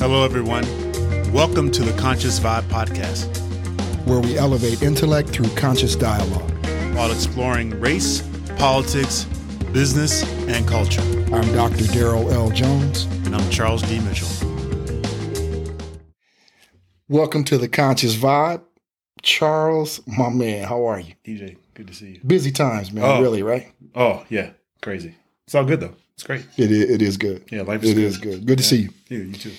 Hello, everyone. Welcome to the Conscious Vibe Podcast, where we elevate intellect through conscious dialogue while exploring race, politics, business, and culture. I'm Dr. Daryl L. Jones. And I'm Charles D. Mitchell. Welcome to the Conscious Vibe. Charles, my man, how are you? DJ, good to see you. Busy times, man, oh. really, right? Oh, yeah, crazy. It's all good, though. It's great. It is, it is good. Yeah, life is it good. is good. Good to see you. Yeah, you too.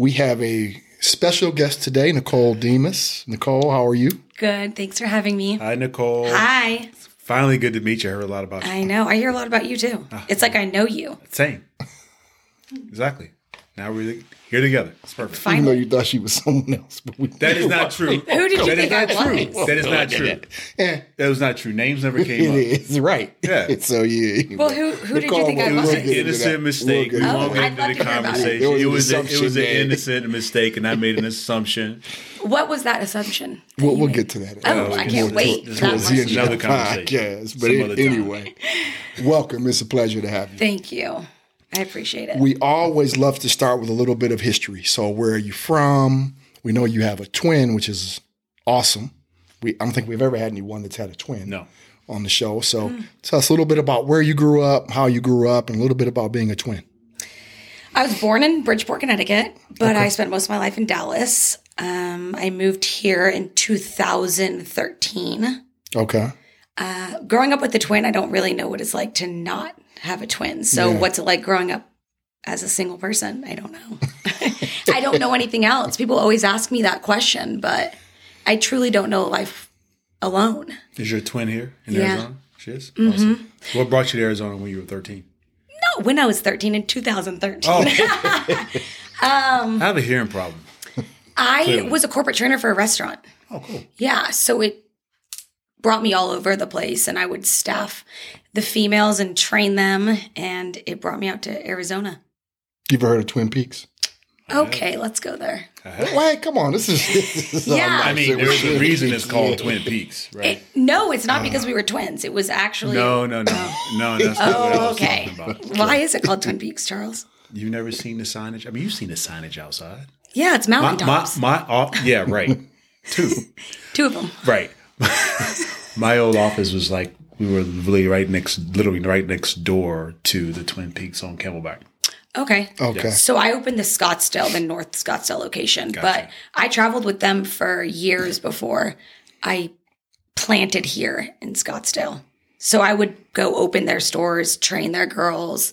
We have a special guest today, Nicole Demas. Nicole, how are you? Good. Thanks for having me. Hi, Nicole. Hi. Finally, good to meet you. I heard a lot about you. I know. I hear a lot about you too. Ah, it's like I know you. Same. exactly. Now we're here together. It's perfect. Finally. Even though you thought she was someone else, but we, that is not true. Who did you that think is not I true. Was? That is not true. Yeah. That was not true. Names never came it up. It is right. Yeah. so yeah. Well, who who did you think I was? It was an innocent mistake. We won't get into the conversation. It was, it was an innocent mistake, and I made an assumption. What was that assumption? We'll, we'll get to that. Oh, I can't wait. Towards the end of the conversation. Yes, but anyway, welcome. It's a pleasure to have you. Thank you. I appreciate it. We always love to start with a little bit of history. So, where are you from? We know you have a twin, which is awesome. We I don't think we've ever had anyone that's had a twin. No. On the show. So, mm. tell us a little bit about where you grew up, how you grew up, and a little bit about being a twin. I was born in Bridgeport, Connecticut, but okay. I spent most of my life in Dallas. Um, I moved here in 2013. Okay. Uh, growing up with a twin, I don't really know what it's like to not have a twin. So, yeah. what's it like growing up as a single person? I don't know. I don't know anything else. People always ask me that question, but I truly don't know life alone. Is your twin here in yeah. Arizona? She is? Mm-hmm. Awesome. What brought you to Arizona when you were 13? No, when I was 13 in 2013. Oh. um, I have a hearing problem. I Clearly. was a corporate trainer for a restaurant. Oh, cool. Yeah. So it brought me all over the place and I would staff the females and train them. And it brought me out to Arizona. You ever heard of Twin Peaks? Okay, let's go there. Wait, come on. This is, this is yeah. I mean, there's a reason it's called Twin Peaks, right? It, no, it's not because we were twins. It was actually no, no, no, no. That's oh, okay. Why is it called Twin Peaks, Charles? You've never seen the signage? I mean, you've seen the signage outside. Yeah, it's mountaintops. My, my, my uh, yeah, right. Two, two of them. Right. My old office was like we were really right next, literally right next door to the Twin Peaks on Camelback. Okay. Okay. So I opened the Scottsdale, the North Scottsdale location, gotcha. but I traveled with them for years before I planted here in Scottsdale. So I would go open their stores, train their girls.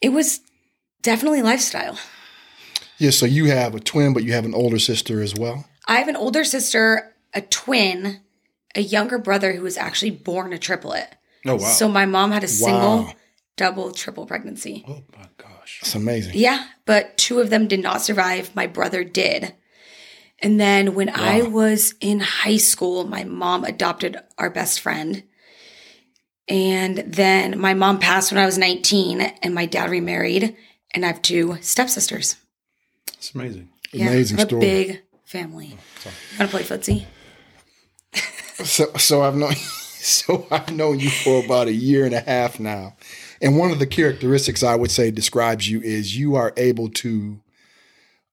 It was definitely lifestyle. Yeah, so you have a twin, but you have an older sister as well? I have an older sister, a twin, a younger brother who was actually born a triplet. Oh wow! So my mom had a single, wow. double, triple pregnancy. Oh my gosh, that's amazing. Yeah, but two of them did not survive. My brother did. And then when wow. I was in high school, my mom adopted our best friend. And then my mom passed when I was 19 and my dad remarried and I have two stepsisters. It's amazing. Yeah, amazing story. A big family. Oh, Want to play footsie? So so I've known so I've known you for about a year and a half now. And one of the characteristics I would say describes you is you are able to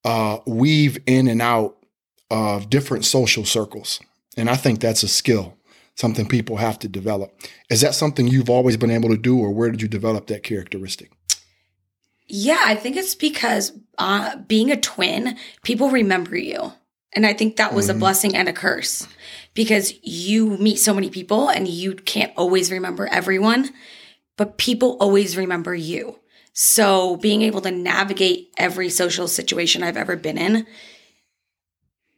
uh, weave in and out of different social circles. And I think that's a skill, something people have to develop. Is that something you've always been able to do, or where did you develop that characteristic? Yeah, I think it's because uh, being a twin, people remember you. And I think that was mm-hmm. a blessing and a curse because you meet so many people and you can't always remember everyone, but people always remember you. So being able to navigate every social situation I've ever been in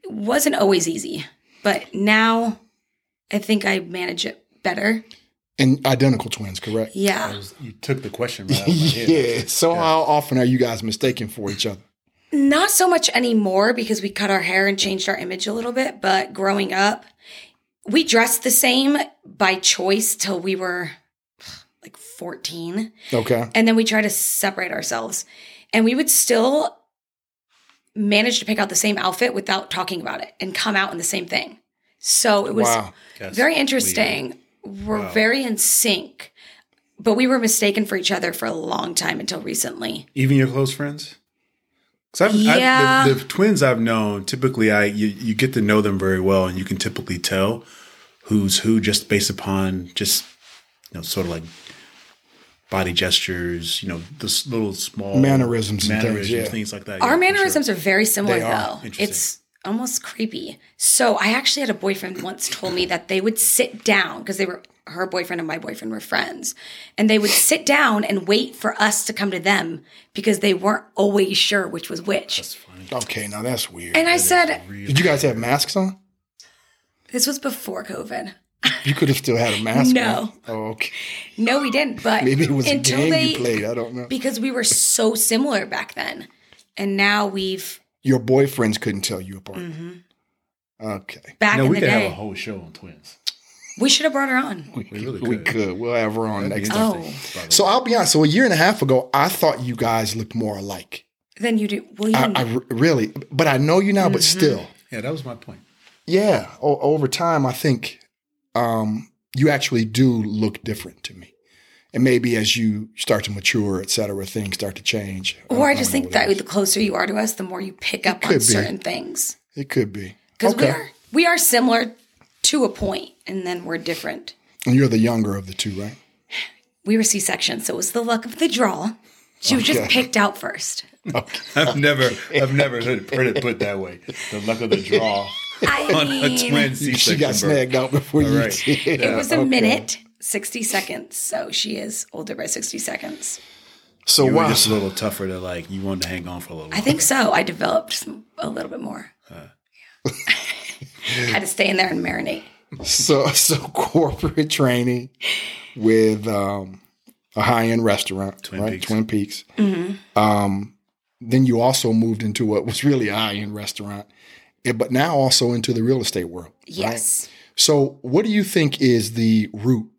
wasn't always easy, but now I think I manage it better. And identical twins, correct? Yeah. Was, you took the question right yeah. So yeah. how often are you guys mistaken for each other? Not so much anymore because we cut our hair and changed our image a little bit. But growing up, we dressed the same by choice till we were like 14. Okay. And then we tried to separate ourselves. And we would still manage to pick out the same outfit without talking about it and come out in the same thing. So it was wow. very interesting. We're wow. very in sync, but we were mistaken for each other for a long time until recently. Even your close friends? 'Cause I've, Yeah. I, the, the twins I've known, typically, I you, you get to know them very well, and you can typically tell who's who just based upon just you know sort of like body gestures, you know, this little small Mannerisms and things, mannerisms, yeah. things like that. Our yeah, mannerisms sure. are very similar They though. Interesting. It's almost creepy. So I actually had a boyfriend once told me that they would sit down because they were her boyfriend and my boyfriend were friends. And they would sit down and wait for us to come to them because they weren't always sure which was which. That's funny. Okay, now that's weird. And I said, Did you guys have masks on? this was before COVID. You could have still had a mask No. Oh, okay. No, we didn't. But Maybe it was a until game they, you played. I don't know. because we were so similar back then. And now we've Your boyfriends couldn't tell you apart. Mm-hmm. Okay. back No, in we the could day. have a whole show on twins. We should have brought her on. We really We could. could. We'll have her on next time. Oh. So. I'll be honest. So a year and a half ago, I thought you guys looked more alike. Than you do. Well, you I, I r- really, but I know you now. But Mm-hmm. still, yeah, that was my point. yeah. O- over time, I think um, you actually do look different to me. And maybe as you start to mature, et cetera, things start to change. Or I don't just think what it that is. the closer you are to us, the more you pick up on be. certain things. it could be Because we are we are similar to a point, and then we're different. And you're the younger of the two, right? We were C section, so it was the luck of the draw. She was just picked out first. I've never, I've never heard, heard it put that way. The luck of the draw I on a mean, twin She C-section got birth. snagged out before you right. did. it was a Okay. minute, sixty seconds. So she is older by sixty seconds. So You were wow. just a little tougher to like. You wanted to hang on for a little. I think so. I developed some, a little bit more. Uh. Had to stay in there and marinate. So so corporate training with um, a high end restaurant, Twin right? Peaks. Twin Peaks. Mm-hmm. Um, then you also moved into what was really a high end restaurant, eh, but now also into the real estate world. right? Yes. So what do you think is the root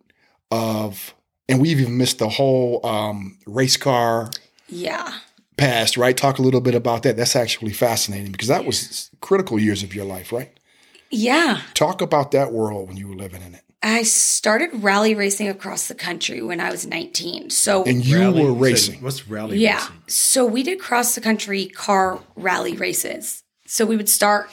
of? And we've even missed the whole um, race car Yeah. past, right? Talk a little bit about that. That's actually fascinating because that was critical years of your life, right? Yeah. Talk about that world when you were living in it. I started rally racing across the country when I was 19. So And you Rally- were you said- racing. What's rally racing? Yeah. racing? So we did cross the country car rally races. So we would start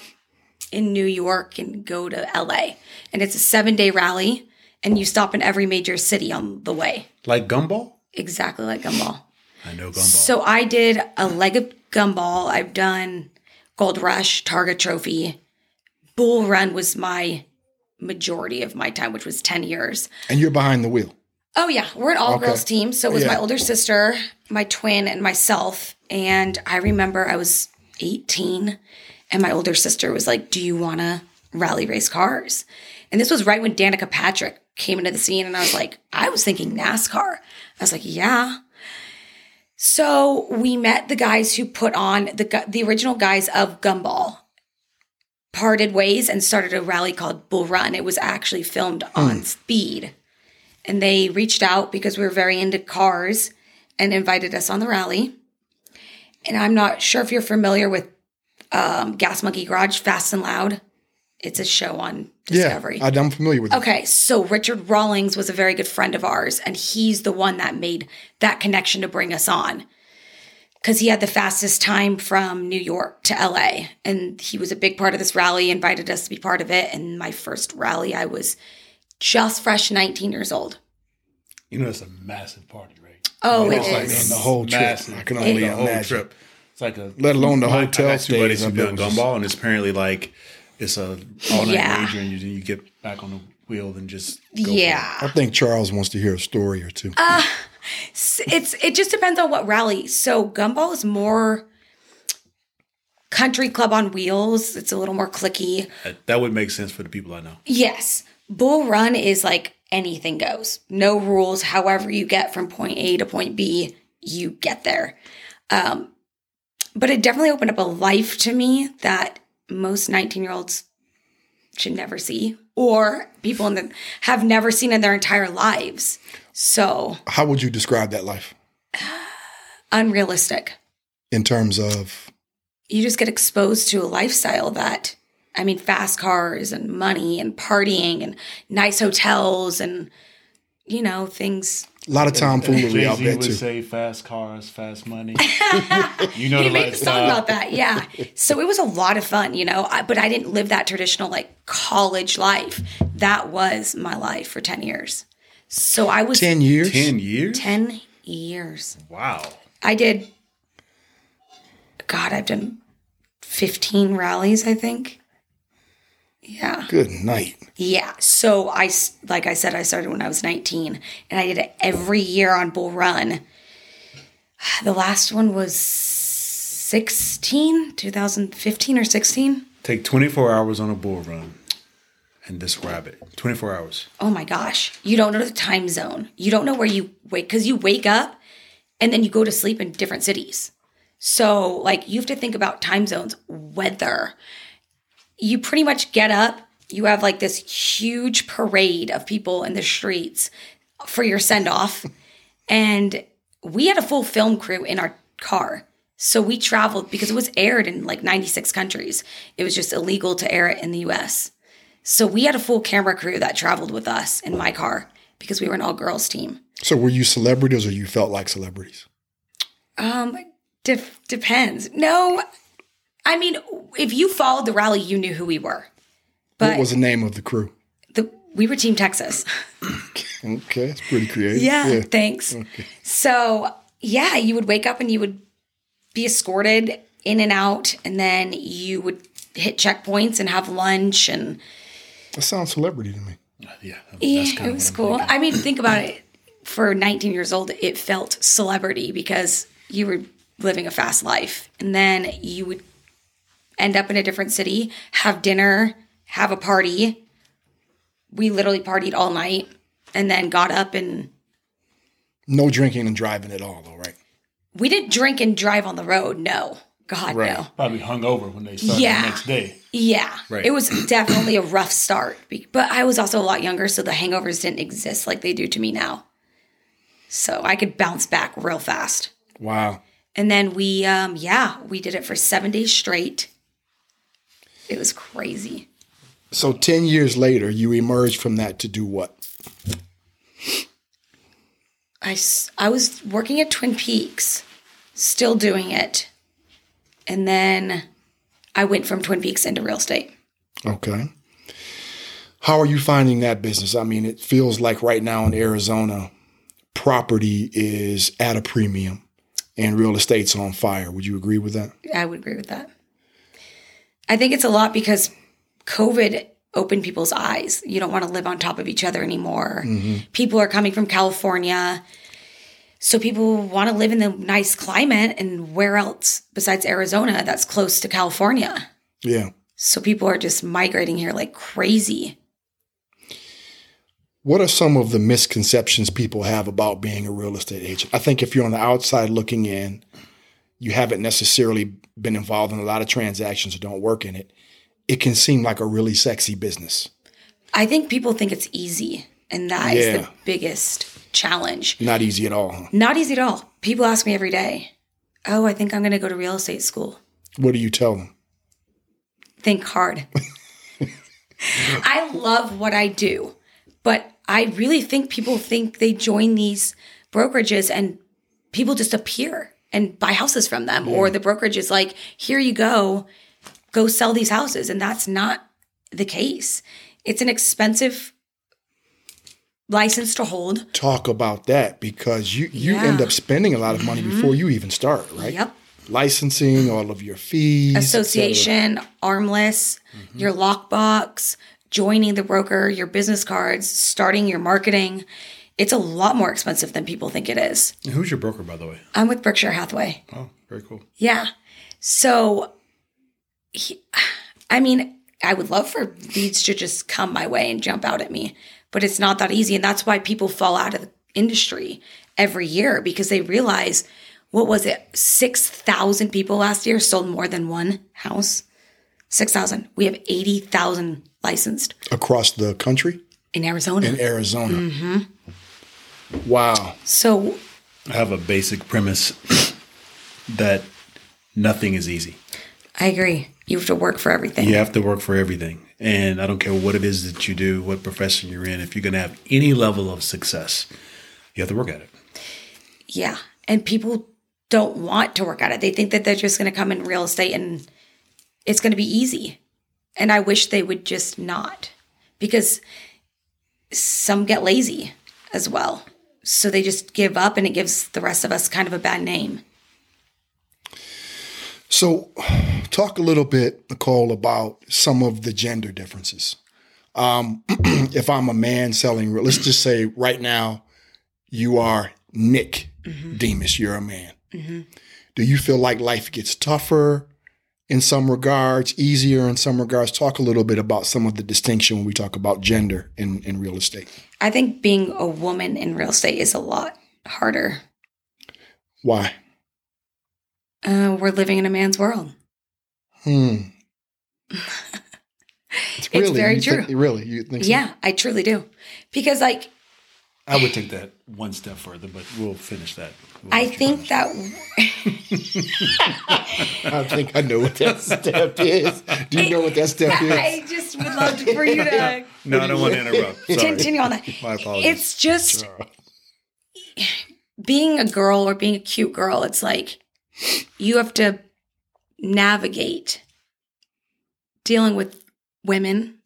in New York and go to LA. And it's a seven day rally, and you stop in every major city on the way, Like gumball? exactly like gumball. I know gumball. So I did a leg of gumball. I've done Gold Rush, Targa Trophy. Bull Run was my majority of my time, which was 10 years. And you're behind the wheel. Oh yeah, we're an all Okay. girls team. So it was Yeah. my older sister, my twin, and myself. And I remember I was 18, and my older sister was like, "Do you want to rally race cars?" And this was right when Danica Patrick came into the scene, and I was like, I was thinking NASCAR. I was like, yeah. So we met the guys who put on the the original guys of Gumball. Parted ways and started a rally called Bull Run. It was actually filmed on speed and they reached out because we were very into cars and invited us on the rally. And I'm not sure if you're familiar with um, Gas Monkey Garage, Fast and Loud. It's a show on Discovery. Yeah, I'm familiar with it. Okay, so Richard Rawlings was a very good friend of ours, and he's the one that made that connection to bring us on. Because he had the fastest time from New York to LA, and he was a big part of this rally, invited us to be part of it. And my first rally, I was just fresh 19 years old. You know, it's a massive party, right? Oh, it It's like is. the whole trip. massive. I can Like only the whole imagine. trip. It's like a Let alone the I- hotel I got two buddies who up done there was- gumball, and it's apparently like it's a all night Yeah. rager, and you, you get back on the wheel and just go for it. Yeah. I think Charles wants to hear a story or two. Uh, it's it just depends on what rally. So gumball is more country club on wheels. It's a little more clicky. That, that would make sense for the people I know. Yes. Bull run is like anything goes. No rules. However you get from point A to point B, you get there. Um, but it definitely opened up a life to me that most 19 year olds should never see or people the have never seen in their entire lives. So How would you describe that life unrealistic. in terms of? you just get exposed to a lifestyle that I mean, fast cars and money and partying and nice hotels and you know things. A lot of tomfoolery out Jay-Z would too. say fast cars, fast money. you know he the made a song about that. Yeah. so it was a lot of fun, you know, I, but I didn't live that traditional like college life. That was my life for 10 years. So I was 10 years? 10 years? 10 years. Wow. I did, God, I've done 15 rallies, I think. Yeah. Good night. Yeah. So I, like I said, I started when I was 19 and I did it every year on Bull Run. The last one was 16, 2015 or 16. Take 24 hours on a bull run and this rabbit. 24 hours. Oh my gosh. You don't know the time zone. You don't know where you wake because you wake up and then you go to sleep in different cities. So, like, you have to think about time zones, weather. You pretty much get up, you have like this huge parade of people in the streets for your send off. and we had a full film crew in our car. So we traveled because it was aired in like 96 countries. It was just illegal to air it in the US. So we had a full camera crew that traveled with us in my car because we were an all girls team. So were you celebrities or you felt like celebrities? Um, def- depends. No, I mean, if you followed the rally, you knew who we were. what was the name of the crew? the, we were Team Texas. Okay, that's pretty creative. Yeah, thanks. So, yeah, you would wake up and you would be escorted in and out, and then you would hit checkpoints and have lunch and That sounds celebrity to me. Uh, yeah. Yeah, kinda it was cool. thinking. I mean, think about it. For 19 years old, it felt celebrity because you were living a fast life. And then you would end up in a different city, have dinner, have a party. We literally partied all night and then got up and No drinking and driving at all, though, right? we didn't drink and drive on the road. No. God, Right. no. Probably hung over when they started Yeah. the next day. Yeah. Right. It was definitely a rough start. But I was also a lot younger, so the hangovers didn't exist like they do to me now. So I could bounce back real fast. Wow. And then we, um, yeah, we did it for seven days straight. It was crazy. So 10 years later, you emerged from that to do what? I, I was working at Twin Peaks, still doing it. And then I went from Twin Peaks into real estate. Okay. How are you finding that business? I mean, it feels like right now in Arizona, property is at a premium and real estate's on fire. Would you agree with that? I would agree with that. I think it's a lot because COVID opened people's eyes. You don't want to live on top of each other anymore. Mm-hmm. People are coming from California. So people want to live in the nice climate and where else besides Arizona that's close to California. Yeah. So people are just migrating here like crazy. What are some of the misconceptions people have about being a real estate agent? I think if you're on the outside looking in, you haven't necessarily been involved in a lot of transactions or don't work in it, it can seem like a really sexy business. I think people think it's easy, and that is Yeah. the biggest challenge. Not easy at all. Huh? Not easy at all. People ask me every day, Oh, I think I'm going to go to real estate school. What do you tell them? think hard. I love what I do, but I really think people think they join these brokerages and people just appear and buy houses from them, or the brokerage is like, here you go, go sell these houses. And that's not the case. It's an expensive license to hold. Talk about that because you, you Yeah. Mm-hmm. end up spending a lot of money before you even start, right? Yep. Licensing, all of your fees, association, ARMLS, your lockbox, joining the broker, your business cards, starting your marketing. It's a lot more expensive than people think it is. And who's your broker, by the way? I'm with Berkshire Hathaway. Oh, very cool. Yeah. So, he, I mean, I would love for leads to just come my way and jump out at me, but it's not that easy. And that's why people fall out of the industry every year because they realize what was it? 6,000 people last year sold more than one house. 6,000. We have 80,000 licensed across the country in Arizona. in Arizona. Mm-hmm. Wow. so, I have a basic premise that nothing is easy. I agree. You have to work for everything. You have to work for everything. And I don't care what it is that you do, what profession you're in, if you're going to have any level of success, You have to work at it. Yeah. And people don't want to work at it. They think that they're just going to come in real estate and it's going to be easy. And I wish they would just not because some get lazy as well. So they just give up and it gives the rest of us kind of a bad name. So, talk a little bit, Nicole, about some of the gender differences. Um, if I'm a man selling, let's just say right now, you are Nick Demas, you're a man. Do you feel like life gets tougher in some regards, easier in some regards? Talk a little bit about some of the distinction when we talk about gender in, in real estate. I think being a woman in real estate is a lot harder. Why? Uh, we're living in a man's world. Hmm. It's very you true. Think, really, you think so? Yeah, I truly do. Because, like, I would take that one step further, but we'll finish that. We'll I think that I think I know what that step is. Do you know what that step is? I just would love to, for you to No, I don't want to interrupt. Sorry. continue on that. My apologies. It's just being a girl or being a cute girl. It's like you have to navigate dealing with women,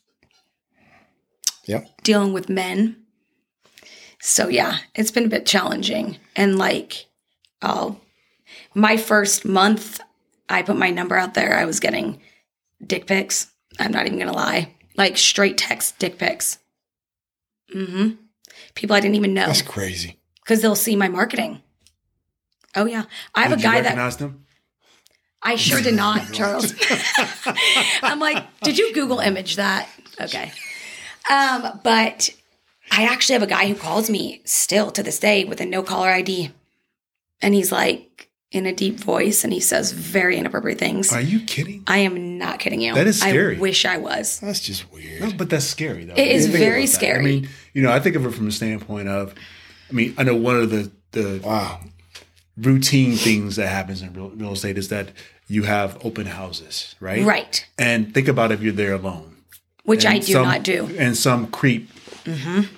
Yep. dealing with men. So yeah, it's been a bit challenging. And like, oh, my first month, I put my number out there. I was getting dick pics. I'm not even gonna lie, like straight text dick pics. Mm-hmm. People I didn't even know That's crazy. because they'll see my marketing. Oh yeah, I have Did a guy that them? I sure did not, Charles. I'm like, did you Google image that? Okay. Um, but I actually have a guy who calls me still to this day with a no caller ID. And he's like in a deep voice and he says very inappropriate things. Are you kidding? I am not kidding you. That is scary. I wish I was. That's just weird. No, but that's scary though. It is very about that. scary. I mean, you know, I think of it from the standpoint of, I mean, I know one of the the Wow. routine things that happens in real, real estate is that you have open houses, right? Right. And think about if you're there alone. Which I do some- not do. Mm-hmm. And some creep,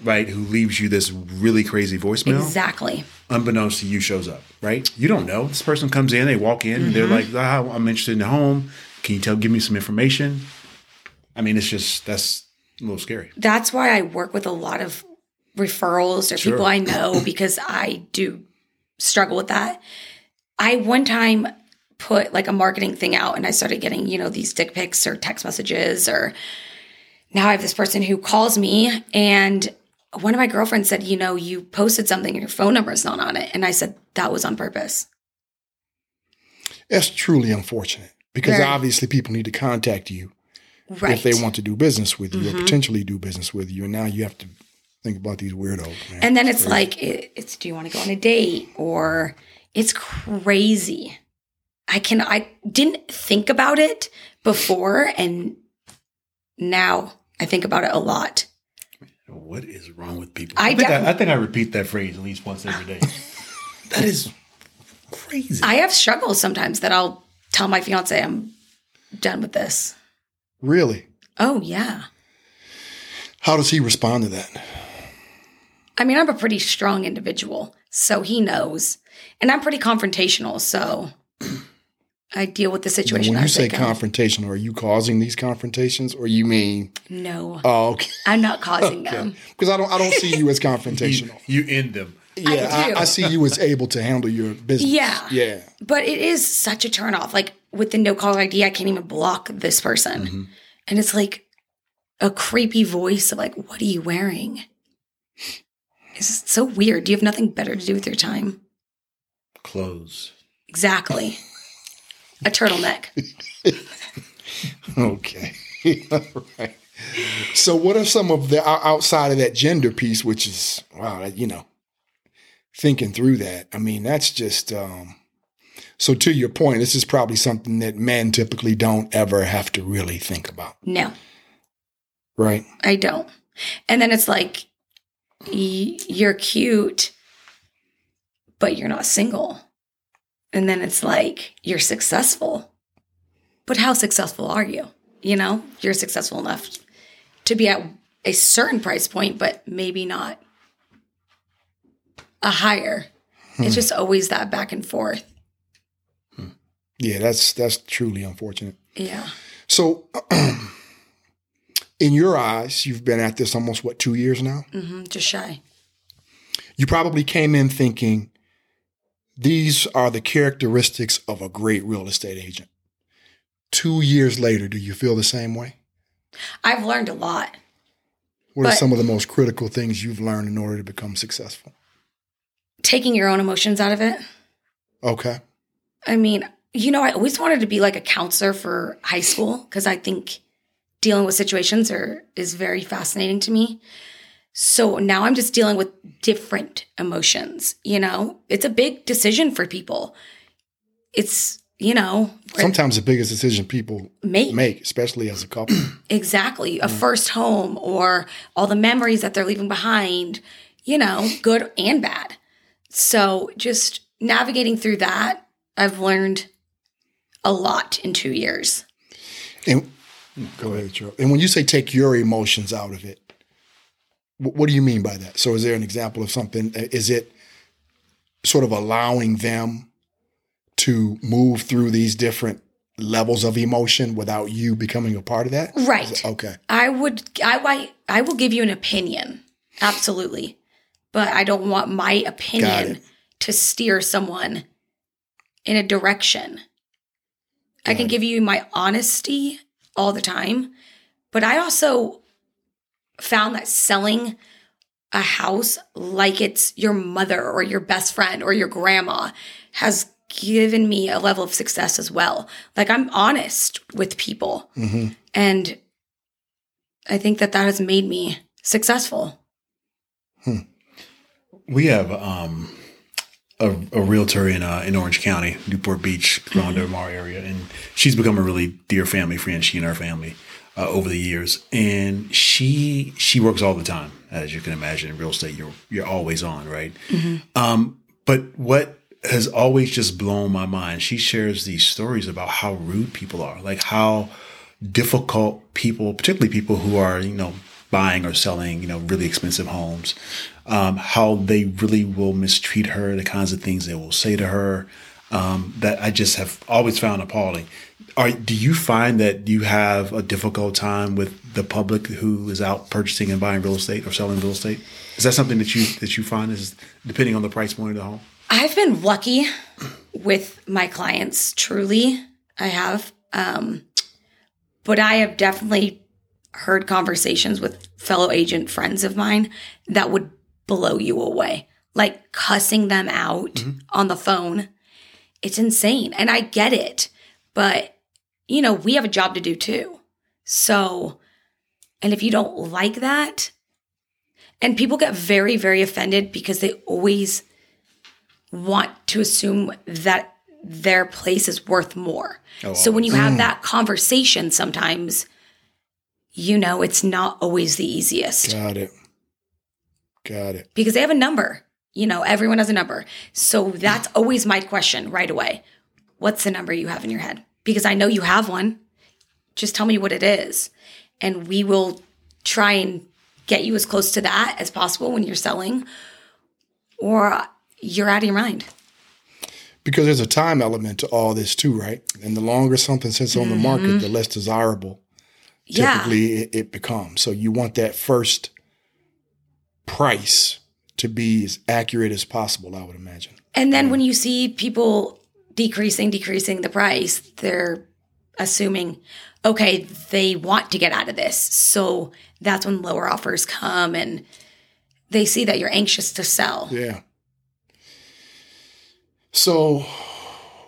right, who leaves you this really crazy voicemail, Exactly. unbeknownst to you, shows up, right? You don't know. This person comes in, they walk in, and they're Mm-hmm. like, ah, I'm interested in the home. Can you tell, give me some information? I mean, it's just, that's a little scary. That's why I work with a lot of referrals or Sure. people I know because I do struggle with that. I one time put like a marketing thing out and I started getting, you know, these dick pics or text messages or now I have this person who calls me and one of my girlfriends said, you know, you posted something and your phone number is not on it. And I said, that was on purpose. That's truly unfortunate because Very. obviously people need to contact you Right. if they want to do business with you or mm-hmm. potentially do business with you. And now you have to think about these weirdos, man. And then it's like, it, it's do you want to go on a date or it's crazy. I can, I didn't think about it before and now I think about it a lot. What is wrong with people? I I, think, def- I, I think I repeat that phrase at least once every day. that is crazy. I have struggles sometimes that I'll tell my fiance I'm done with this. really? Oh, yeah. How does he respond to that? I mean, I'm a pretty strong individual, so he knows. And I'm pretty confrontational, so I deal with the Now, situation. when you say they confrontational, are you causing these confrontations or you mean, no, oh, okay. I'm not causing them. Because I don't, I don't see you as confrontational. you end them. Yeah, I, do. I, see you as able to handle your business. Yeah. Yeah. But it is such a turnoff. Like with the no caller ID, I can't even block this person. Mm-hmm. And it's like a creepy voice of like, what are you wearing? It's so weird. Do you have nothing better to do with your time? Clothes. Exactly. A turtleneck. Okay. All right. So, what are some of the outside of that gender piece, which is wow, you know, thinking through that? I mean, that's just. um So, to your point, this is probably something that men typically don't ever have to really think about, No, right? I don't. And then it's like, y- you're cute, but you're not single. And then it's like, you're successful. But how successful are you? You know, you're successful enough to be at a certain price point, but maybe not. a higher. It's just always that back and forth. Yeah, that's that's truly unfortunate. Yeah. So, in your eyes, you've been at this almost what two years now. hmm Just shy. You probably came in thinking these are the characteristics of a great real estate agent. Two years later, do you feel the same way? I've learned a lot. What are some of the most critical things you've learned in order to become successful? Taking your own emotions out of it. Okay. I mean, you know, I always wanted to be like a counselor for high school because I think dealing with situations are is very fascinating to me. So now I'm just dealing with different emotions, you know? It's a big decision for people. It's, you know, Sometimes the biggest decision people make, make, especially as a couple. exactly a first home or all the memories that they're leaving behind, you know, good and bad. So just navigating through that, I've learned a lot in 2 years. And go ahead, Joe. And when you say take your emotions out of it, what do you mean by that? So, is there an example of something? uh, Is it sort of allowing them to move through these different levels of emotion without you becoming a part of that? Right. Okay. I would I I I will give you an opinion. Absolutely. But I don't want my opinion to steer someone in a direction. I can it. give you my honesty all the time, but I also found that selling a house like it's your mother or your best friend or your grandma has given me a level of success as well. Like I'm honest with people. hmm And I think that that has made me successful. We have um, a, a realtor in uh, in Orange County, Newport Beach, Grand Del Mar area, and she's become a really dear family friend. She and her family uh, over the years, and she she works all the time, as you can imagine. In real estate, you're you're always on, right? Um, but what has always just blown my mind, she shares these stories about how rude people are, like how difficult people, particularly people who are, you know, buying or selling, you know, really expensive homes, um, how they really will mistreat her, the kinds of things they will say to her, um, that I just have always found appalling. Are, do you find that you have a difficult time with the public who is out purchasing and buying real estate or selling real estate? Is that something that you that you find is depending on the price point of the home? I've been lucky with my clients, truly. I have. Um, but I have definitely heard conversations with fellow agent friends of mine that would blow you away, like cussing them out on the phone. It's insane. And I get it. But, you know, we have a job to do too. So, and if you don't like that, and people get very, very offended because they always want to assume that their place is worth more. Oh, so when you have that conversation, sometimes, you know, it's not always the easiest Got it. Got it. because they have a number. You know, everyone has a number. So that's always my question right away. What's the number you have in your head? Because I know you have one. Just tell me what it is. And we will try and get you as close to that as possible when you're selling, or you're out of your mind. Because there's a time element to all this too, right? And the longer something sits on the market, the mm-hmm. less desirable Yeah. typically it, it becomes. So you want that first price to be as accurate as possible, I would imagine. And then when you see people decreasing, decreasing the price, they're assuming, okay, they want to get out of this. So that's when lower offers come and they see that you're anxious to sell. Yeah. So,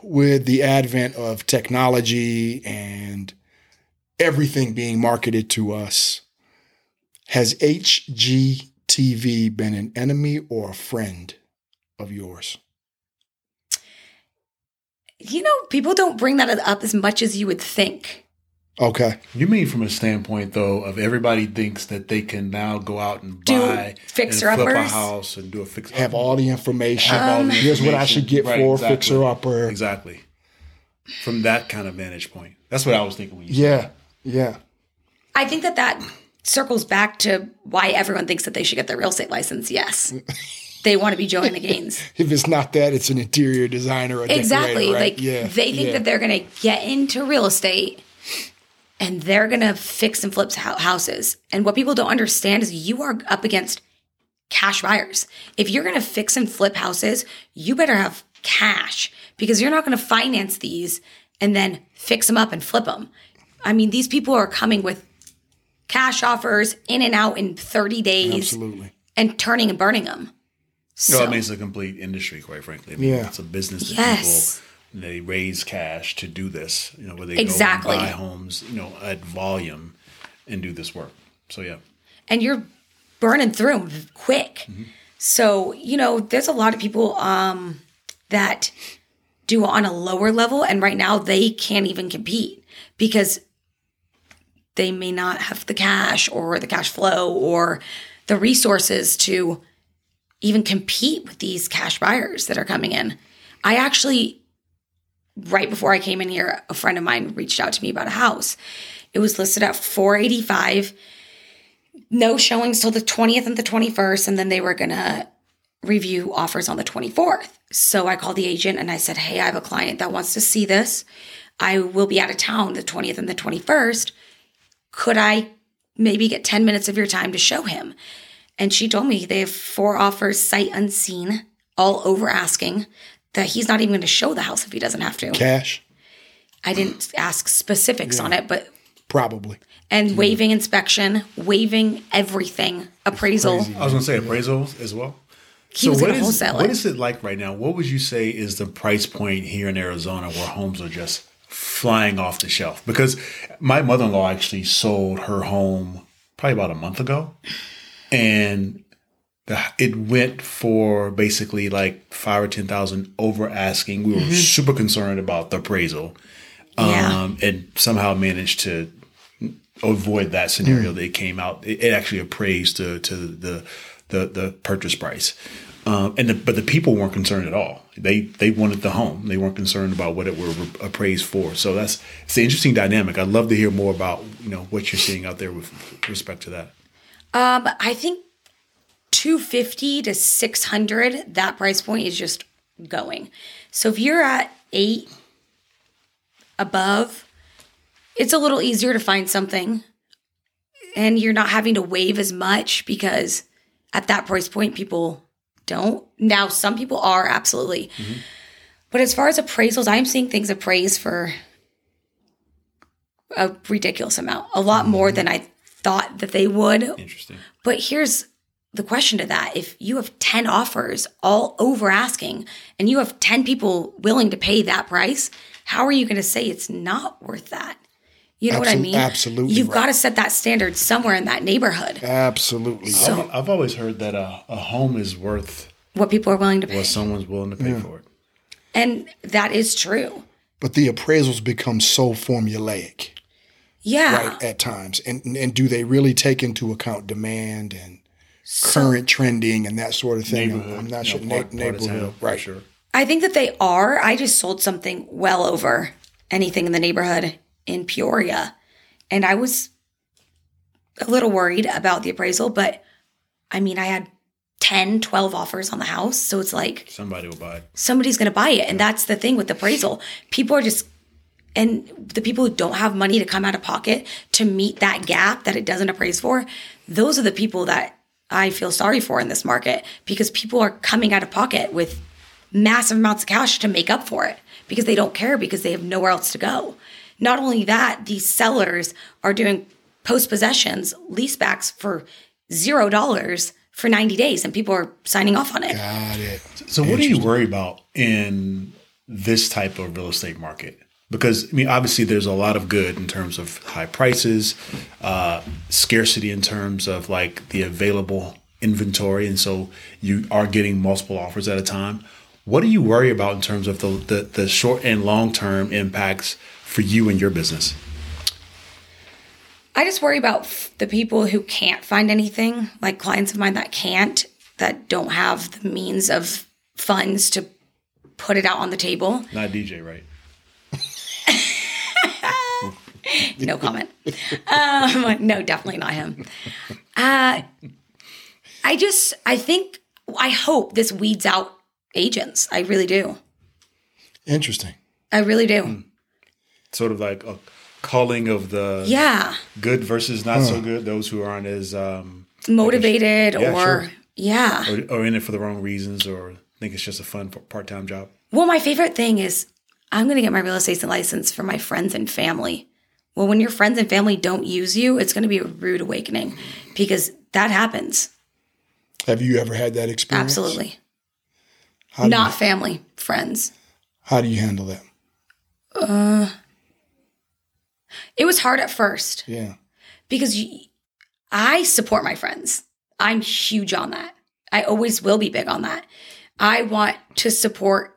with the advent of technology and everything being marketed to us, has HGTV been an enemy or a friend of yours? You know, people don't bring that up as much as you would think. Okay. You mean from a standpoint though of everybody thinks that they can now go out and Do buy fixer and flip a house and do a fix Have all the information. Have all the Here's what I should get Right, for a exactly. fixer upper. exactly from that kind of vantage point. That's what I was thinking when you Yeah. Yeah. I think that that circles back to why everyone thinks that they should get their real estate license. Yes. they want to be Joanna Gaines. If it's not that, it's an interior designer or exactly. right? Like they think yeah. that they're going to get into real estate and they're going to fix and flip houses. And what people don't understand is you are up against cash buyers. If you're going to fix and flip houses, you better have cash because you're not going to finance these and then fix them up and flip them. I mean, these people are coming with cash offers in and out in 30 days absolutely. and turning and burning them. So, No, I mean it's a complete industry, quite frankly. I mean, Yeah. it's a business that Yes. people they raise cash to do this. You know, where they Exactly. buy homes, you know, at volume and do this work. So yeah, and you're burning through them quick. So, you know, there's a lot of people um, that do on a lower level, and right now they can't even compete because they may not have the cash or the cash flow or the resources to even compete with these cash buyers that are coming in. I actually, right before I came in here, a friend of mine reached out to me about a house. It was listed at 485 no showings till the 20th and the 21st and then they were to review offers on the 24th so i called the agent and i said hey i have a client that wants to see this. I will be out of town the 20th and the 21st could i maybe get 10 minutes of your time to show him and she told me they have four offers sight unseen all over asking that he's not even going to show the house if he doesn't have to Cash, i didn't ask specifics on it but probably. and waiving inspection, waiving everything, appraisal. I was going to say appraisals as well. He was what going wholesale what it. is it like right now? What would you say is the price point here in Arizona where homes are just flying off the shelf? Because my mother in law actually sold her home probably about a month ago, and the, it went for basically like five or ten thousand over asking. We were super concerned about the appraisal, Yeah. um, and somehow managed to avoid that scenario. That it came out. It, it actually appraised to to the the the purchase price, um, and the, but the people weren't concerned at all. They they wanted the home. They weren't concerned about what it were appraised for. So that's it's an interesting dynamic. I'd love to hear more about you know what you're seeing out there with respect to that. Um, I think 250 to 600, that price point is just going. So if you're at eight above, it's a little easier to find something and you're not having to wave as much because at that price point, people don't. Now, some people are absolutely. But as far as appraisals, I'm seeing things appraised for a ridiculous amount, a lot more than I thought that they would. Interesting. But here's the question to that. If you have 10 offers all over asking and you have 10 people willing to pay that price, how are you going to say it's not worth that? You know what I mean? absolutely You've right. got to set that standard somewhere in that neighborhood. Absolutely. I've, I've always heard that a, a home is worth What people are willing to pay. what someone's willing to pay for it. And that is true. but the appraisals become so formulaic Yeah. right, at times. And and do they really take into account demand and current trending and that sort of thing? Neighborhood, I'm not sure. know, Na- part- part neighborhood, town, right? Sure. I think that they are. I just sold something well over anything in the neighborhood in Peoria. And I was a little worried about the appraisal, but I mean, I had 10, 12 offers on the house. So it's like Somebody will buy it. somebody's going to buy it. And that's the thing with appraisal. People are just, and the people who don't have money to come out of pocket to meet that gap that it doesn't appraise for, those are the people that I feel sorry for in this market because people are coming out of pocket with massive amounts of cash to make up for it because they don't care because they have nowhere else to go. Not only that, these sellers are doing post possessions, leasebacks for zero dollars for 90 days and people are signing off on it. Got it. So, what do you worry about in this type of real estate market? Because I mean, obviously, there's a lot of good in terms of high prices, uh, scarcity in terms of like the available inventory, and so you are getting multiple offers at a time. What do you worry about in terms of the the, the short and long term impacts for you and your business? I just worry about f- the people who can't find anything, like clients of mine that can't, that don't have the means of funds to put it out on the table. Not DJ, right? No comment. um, no, definitely not him. Uh, I just, I think I hope this weeds out agents. I really do. Interesting. I really do. Sort of like a culling of the Yeah. good versus not so good. Those who aren't as um, Motivated Yeah, or sure. yeah. or, or in it for the wrong reasons, or think it's just a fun part time job. Well, my favorite thing is I'm going to get my real estate license for my friends and family. Well, when your friends and family don't use you, it's going to be a rude awakening because that happens. Have you ever had that experience? Absolutely. How Not You, family, friends. how do you handle that? Uh, It was hard at first Yeah. because I support my friends. I'm huge on that. I always will be big on that. I want to support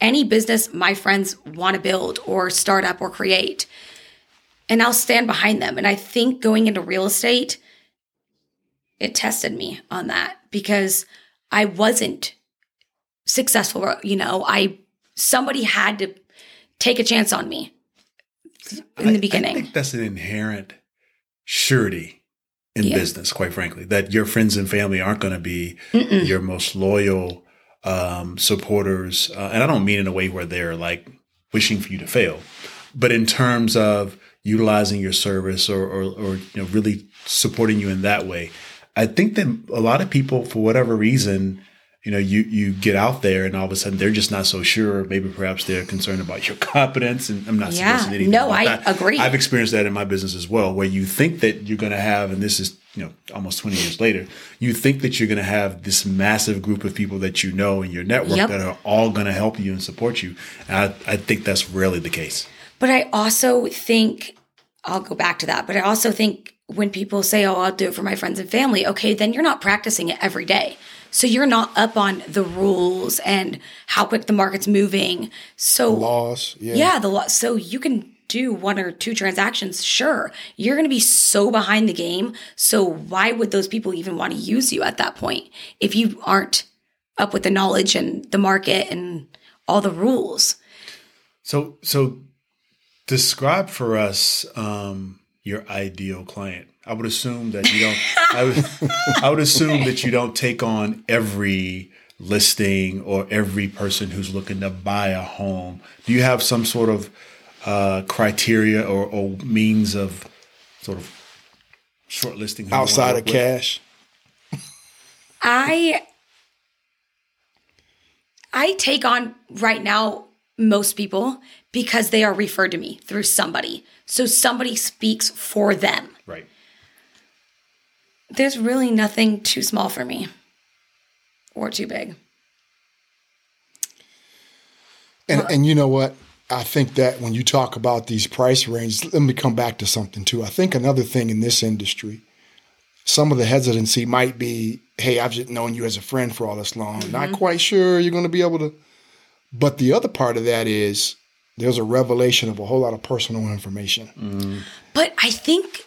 any business my friends want to build or start up or create. And I'll stand behind them. And I think going into real estate, it tested me on that because I wasn't successful. You know, I, somebody had to take a chance on me in I- the beginning. I think that's an inherent surety in Yeah. business, quite frankly, that your friends and family aren't going to be your most loyal um, supporters. Uh, and I don't mean in a way where they're like wishing for you to fail, but in terms of utilizing your service or, or, or you know, really supporting you in that way. I think that a lot of people, for whatever reason, you know, you you get out there and all of a sudden they're just not so sure. Maybe perhaps they're concerned about your competence. And I'm not Yeah. suggesting anything. No, I that. agree. I've experienced that in my business as well, where you think that you're going to have, and this is you know almost 20 years later, you think that you're going to have this massive group of people that you know in your network Yep. that are all going to help you and support you. And I, I think that's rarely the case. But I also think, I'll go back to that, but I also think when people say, oh, I'll do it for my friends and family, okay, then you're not practicing it every day. So you're not up on the rules and how quick the market's moving. So, Laws. Yeah. yeah, the law. So you can do one or two transactions, sure. You're going to be so behind the game. So why would those people even want to use you at that point if you aren't up with the knowledge and the market and all the rules? So, so describe for us um, your ideal client. I would assume that you don't. I would, I would assume that you don't take on every listing or every person who's looking to buy a home. Do you have some sort of uh, criteria or, or means of sort of shortlisting who you wanna Outside of with? cash. I I take on right now most people because they are referred to me through somebody. So somebody speaks for them. Right. There's really nothing too small for me or too big. And and you know what? I think that when you talk about these price ranges, let me come back to something too. I think another thing in this industry, some of the hesitancy might be, hey, I've just known you as a friend for all this long. Not mm-hmm. quite sure you're going to be able to. But the other part of that is there's a revelation of a whole lot of personal information, But I think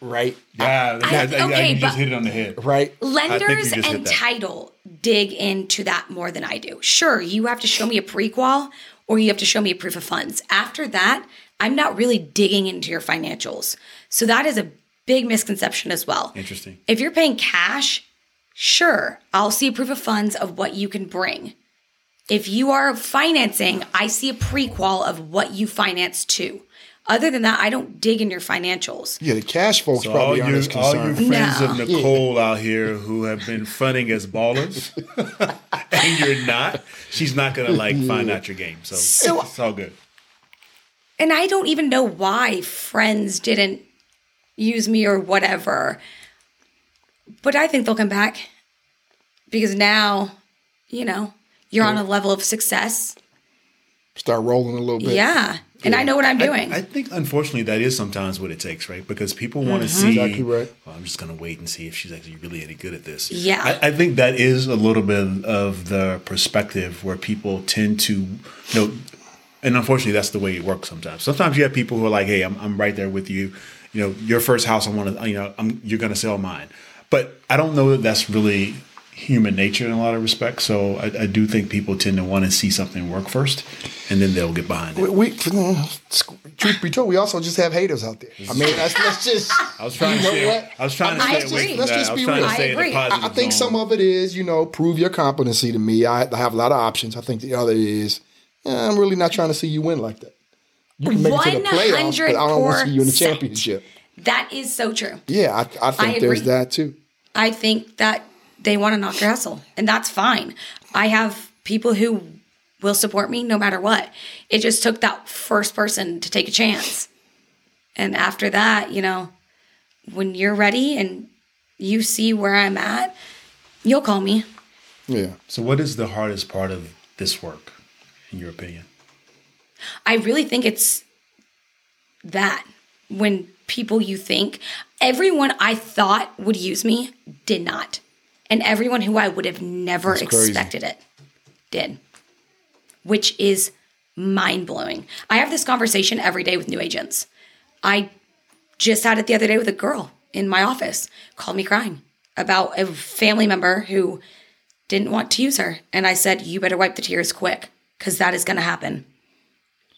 right? Yeah, I- that- that- okay, you just hit it on the head. Right? lenders and title dig into that more than I do. Sure, you have to show me a prequal or you have to show me a proof of funds. After that, I'm not really digging into your financials. So that is a big misconception as well. Interesting. If you're paying cash, sure, I'll see a proof of funds of what you can bring. If you are financing, I see a prequal of what you finance to. Other than that, I don't dig in your financials. Yeah, the cash folks So all probably you, aren't as all you friends No. of Nicole out here who have been fronting as ballers, and you're not, she's not gonna like find out your game. So, So- it's all good. And I don't even know why friends didn't use me or whatever. But I think they'll come back because now, you know, you're on a level of success. Start rolling a little bit. Yeah. And I know what I'm doing. I, I think unfortunately that is sometimes what it takes, right? Because people want Mm-hmm. to see. Exactly right. Well, I'm just gonna wait and see if she's actually really any good at this. Yeah. I, I think that is a little bit of the perspective where people tend to, you know, and unfortunately that's the way it works sometimes. Sometimes you have people who are like, "Hey, I'm I'm right there with you." You know, your first house, I want to, you know, I'm, you're going to sell mine. But I don't know that that's really human nature in a lot of respects. So I, I do think people tend to want to see something work first, and then they'll get behind it. We, we truth be told, we also just have haters out there. I mean, that's, that's just. I was trying You to know stay. what? I was trying to I stay away from Let's that. just be real. I agree. I- I think zone. some of it is, you know, prove your competency to me. I, I have a lot of options. I think the other is, eh, I'm really not trying to see you win like that. You can make it to the playoffs, but I don't want to see you in the championship. That is so true. Yeah, I, I think I there's that too. I think that they want to knock your hustle, and that's fine. I have people who will support me no matter what. It just took that first person to take a chance. And after that, you know, when you're ready and you see where I'm at, you'll call me. Yeah. So, what is the hardest part of this work, in your opinion? I really think it's that when people you think, everyone I thought would use me did not. And everyone who I would have never That's crazy. expected it did, which is mind blowing. I have this conversation every day with new agents. I just had it the other day with a girl in my office, called me crying about a family member who didn't want to use her. And I said, You better wipe the tears quick because that is going to happen.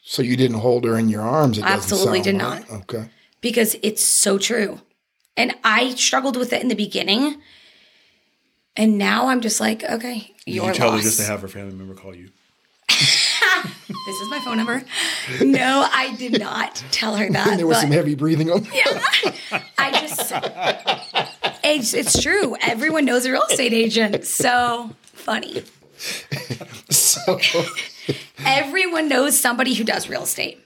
So you didn't hold her in your arms? Absolutely did right. not. Okay. because it's so true. And I struggled with it in the beginning. And now I'm just like, okay, you're you tell lost. her just to have her family member call you? this is my phone number. No, I did not tell her that. And there was but some heavy breathing on. Yeah, I just, it's, it's true. Everyone knows a real estate agent. So funny. So, Everyone knows somebody who does real estate.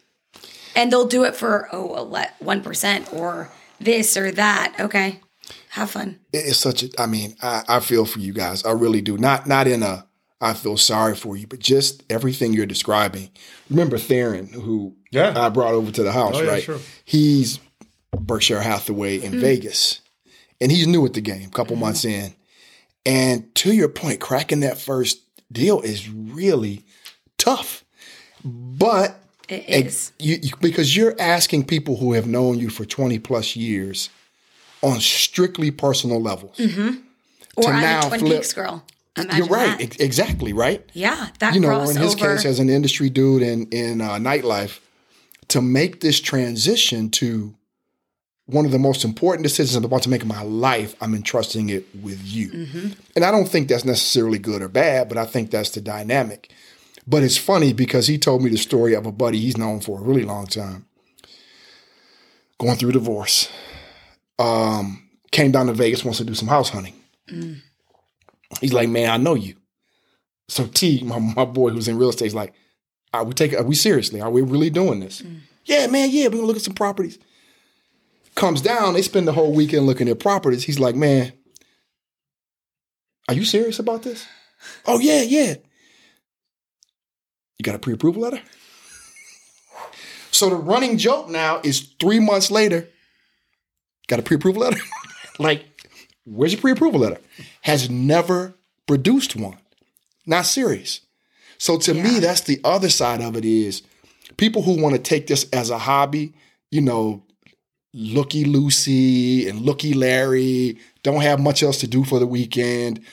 And they'll do it for, oh, a le- 1% or this or that. Okay. Have fun. it's such a. I mean, I, I feel for you guys. I really do. Not not in a. I feel sorry for you, but just everything you're describing. Remember Theron, who Yeah. I brought over to the house, Oh, yeah, right? sure. He's Berkshire Hathaway in mm. Vegas, and he's new at the game, a couple mm-hmm. months in. And to your point, cracking that first deal is really tough. But It and you, you- because you're asking people who have known you for 20 plus years on strictly personal levels. Or to I'm now a Twin flip- Peaks girl. Imagine You're right. that. ex- Exactly, right? Yeah, that You know, in his case, as an industry dude in, in uh, nightlife, to make this transition to one of the most important decisions I'm about to make in my life, I'm entrusting it with you. Mm-hmm. And I don't think that's necessarily good or bad, but I think that's the dynamic. But it's funny because he told me the story of a buddy he's known for a really long time, going through divorce. Um, came down to Vegas, wants to do some house hunting. Mm. He's like, man, I know you. So T, my, my boy who's in real estate, is like, are we taking? Are we seriously? Are we really doing this? Yeah, man. Yeah, we're gonna look at some properties. Comes down. They spend the whole weekend looking at properties. He's like, man, are you serious about this? Oh yeah, yeah. You got a pre-approval letter? So the running joke now is three months later. Got a pre-approval letter? like, where's your pre-approval letter? Has never produced one. Not serious. So to me, that's the other side of it is people who want to take this as a hobby, you know, looky Lucy and looky Larry, don't have much else to do for the weekend.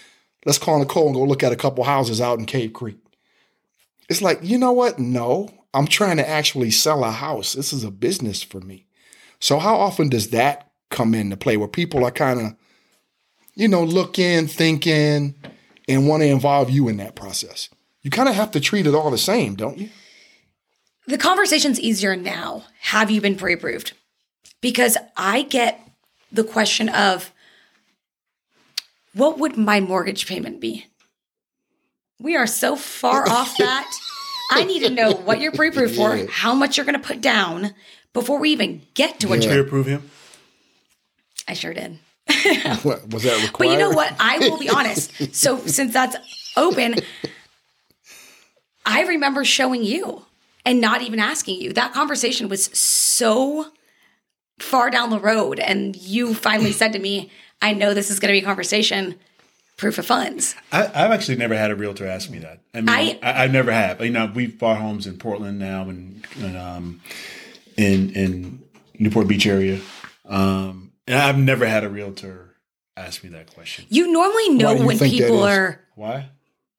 Let's call Nicole and go look at a couple houses out in Cave Creek. It's like, you know what? No, I'm trying to actually sell a house. This is a business for me. So how often does that come into play where people are kind of, you know, looking, thinking, and want to involve you in that process? You kind of have to treat it all the same, don't you? the conversation's easier now. Have you been pre-approved? Because I get the question of what would my mortgage payment be? We are so far off that. I need to know what you're pre-approved for, how much you're going to put down before we even get to a Yeah. trip. Peer approve him. I sure did. What, was that required? But you know what? I will be honest. So since that's open, I remember showing you and not even asking you. That conversation was so far down the road. And you finally said to me, I know this is going to be a conversation, proof of funds. I, I've actually never had a realtor ask me that. I mean, I- I, I, never have. You know, we've bought homes in Portland now and, and um, in in Newport Beach area, um, and I've never had a realtor ask me that question. You normally know you when people are Why?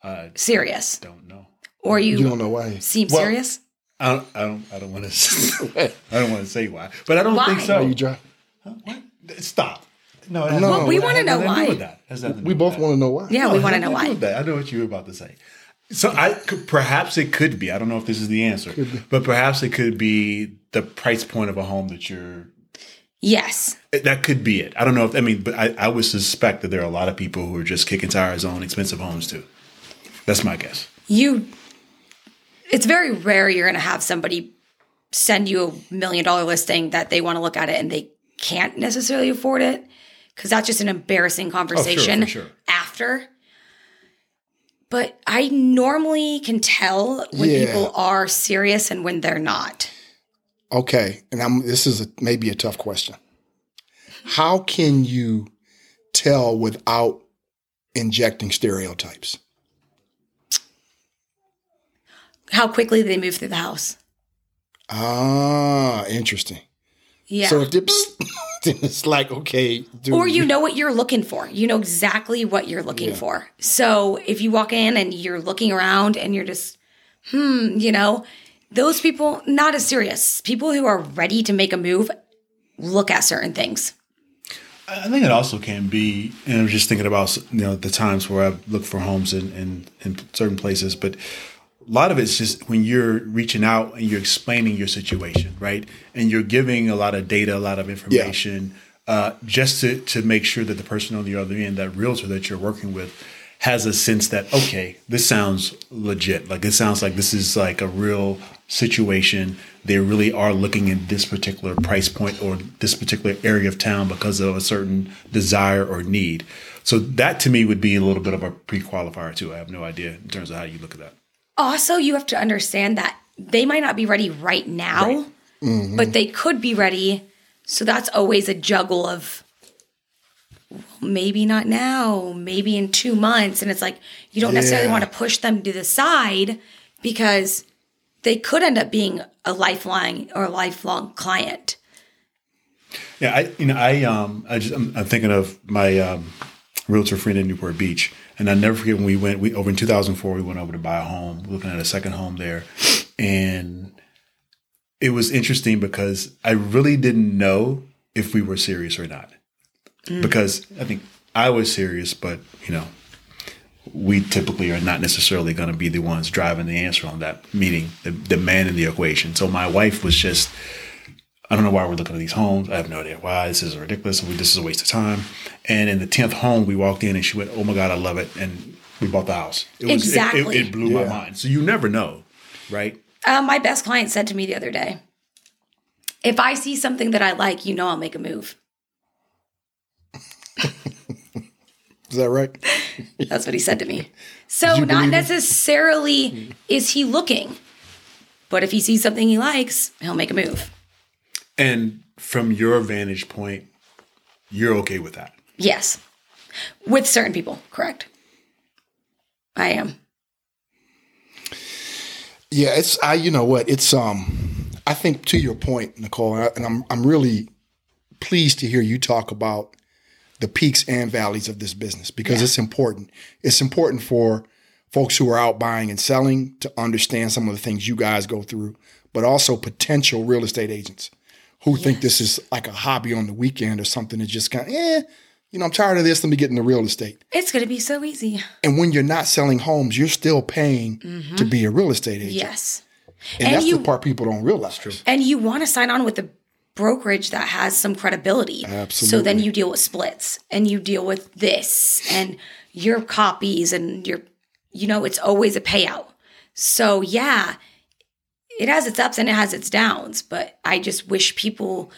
I serious don't know. or you, You don't know why. seem Well, serious. I don't. I don't. I don't want to. I don't want to say why, but I don't Why? think so. Are you drive? What? Stop. No, No. Well, we wanna know nothing to do why. with that. It has nothing to We both want to know why. Yeah, No, we want to know why. that. I know what you were about to say. So I could, perhaps it could be. I don't know if this is the answer, but perhaps it could be the price point of a home that you're. Yes. That could be it. I don't know if I mean, but I, I would suspect that there are a lot of people who are just kicking tires on expensive homes too. That's my guess. You, it's very rare you're going to have somebody send you a million dollar listing that they want to look at it and they can't necessarily afford it because that's just an embarrassing oh, conversation for sure. after. But I normally can tell when Yeah. people are serious and when they're not. Okay, and I'm. This is a, maybe a tough question. How can you tell without injecting stereotypes? How quickly they move through the house. Ah, interesting. Yeah. So if it's, it's like okay, dude, or you know what you're looking for. You know exactly what you're looking Yeah. for. So if you walk in and you're looking around and you're just, hmm, you know, those people not as serious. People who are ready to make a move look at certain things. I think it also can be, and I'm just thinking about you know the times where I've looked for homes in, in, in certain places, but a lot of it's just when you're reaching out and you're explaining your situation, right? And you're giving a lot of data, a lot of information, uh, just to, to make sure that the person on the other end, that realtor that you're working with, has a sense that, okay, this sounds legit. Like it sounds like this is like a real situation. They really are looking at this particular price point or this particular area of town because of a certain desire or need. So that to me would be a little bit of a pre-qualifier too. I have no idea in terms of how you look at that. Also, you have to understand that they might not be ready right now, mm-hmm. but they could be ready. So that's always a juggle of well, maybe not now, maybe in two months. And it's like you don't necessarily want to push them to the side because they could end up being a lifelong or a lifelong client. Yeah, I you know I um I just I'm, I'm thinking of my um, realtor friend in Newport Beach, and I never forget when we went we over in 2004 we went over to buy a home, looking at a second home there, and it was interesting because I really didn't know if we were serious or not, because I think I was serious, but you know we typically are not necessarily going to be the ones driving the answer on that, meaning the, the man in the equation. So my wife was just I don't know why we're looking at these homes. I have no idea why. This is ridiculous. We, this is a waste of time. And in the tenth home, we walked in and she went, "Oh my god, I love it!" And we bought the house. It was, it- Exactly. It, it blew Yeah. my mind. So you never know, right? Uh, my best client said to me the other day, if I see something that I like, you know I'll make a move. is that right? That's what he said to me. So not necessarily is he looking, but if he sees something he likes, he'll make a move. And from your vantage point, you're okay with that. Yes. With certain people, correct. I am. Yeah, it's I. You know what? It's um. I think to your point, Nicole, and, I, and I'm I'm really pleased to hear you talk about the peaks and valleys of this business because it's important. It's important for folks who are out buying and selling to understand some of the things you guys go through, but also potential real estate agents who think this is like a hobby on the weekend or something that's just kind of, eh, you know, I'm tired of this. Let me get into real estate. It's going to be so easy. And when you're not selling homes, you're still paying to be a real estate agent. Yes. And, And that's you- the part people don't realize. True. And you want to sign on with a brokerage that has some credibility. So then you deal with splits and you deal with this and your copies and your, you know, it's always a payout. So yeah, it has its ups and it has its downs, but I just wish people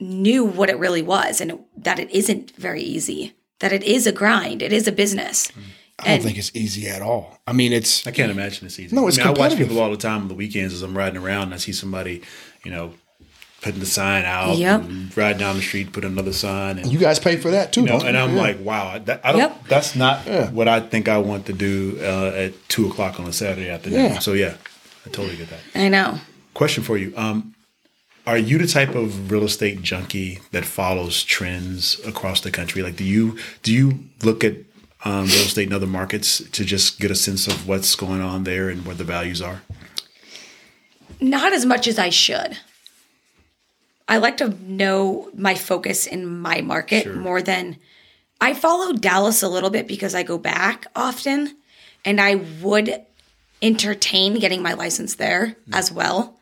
knew what it really was and that it isn't very easy, that it is a grind, it is a business. I don't And- think it's easy at all. I mean, it's I can't imagine it's easy. No, it's I, mean, I watch people all the time on the weekends as I'm riding around and I see somebody, you know, putting the sign out, Yep. and ride down the street, put another sign, and you guys pay for that too, you know, and you? I'm Yeah. like, wow, that, I don't. Yep. That's not Yeah. what I think I want to do uh, at two o'clock on a Saturday afternoon. Yeah. So yeah, I totally get that. I know. Question for you: um, Are you the type of real estate junkie that follows trends across the country? Like, do you do you look at um, real estate in other markets to just get a sense of what's going on there and what the values are? Not as much as I should. I like to know my focus in my market more than I follow Dallas a little bit because I go back often and I would entertain getting my license there hmm. as well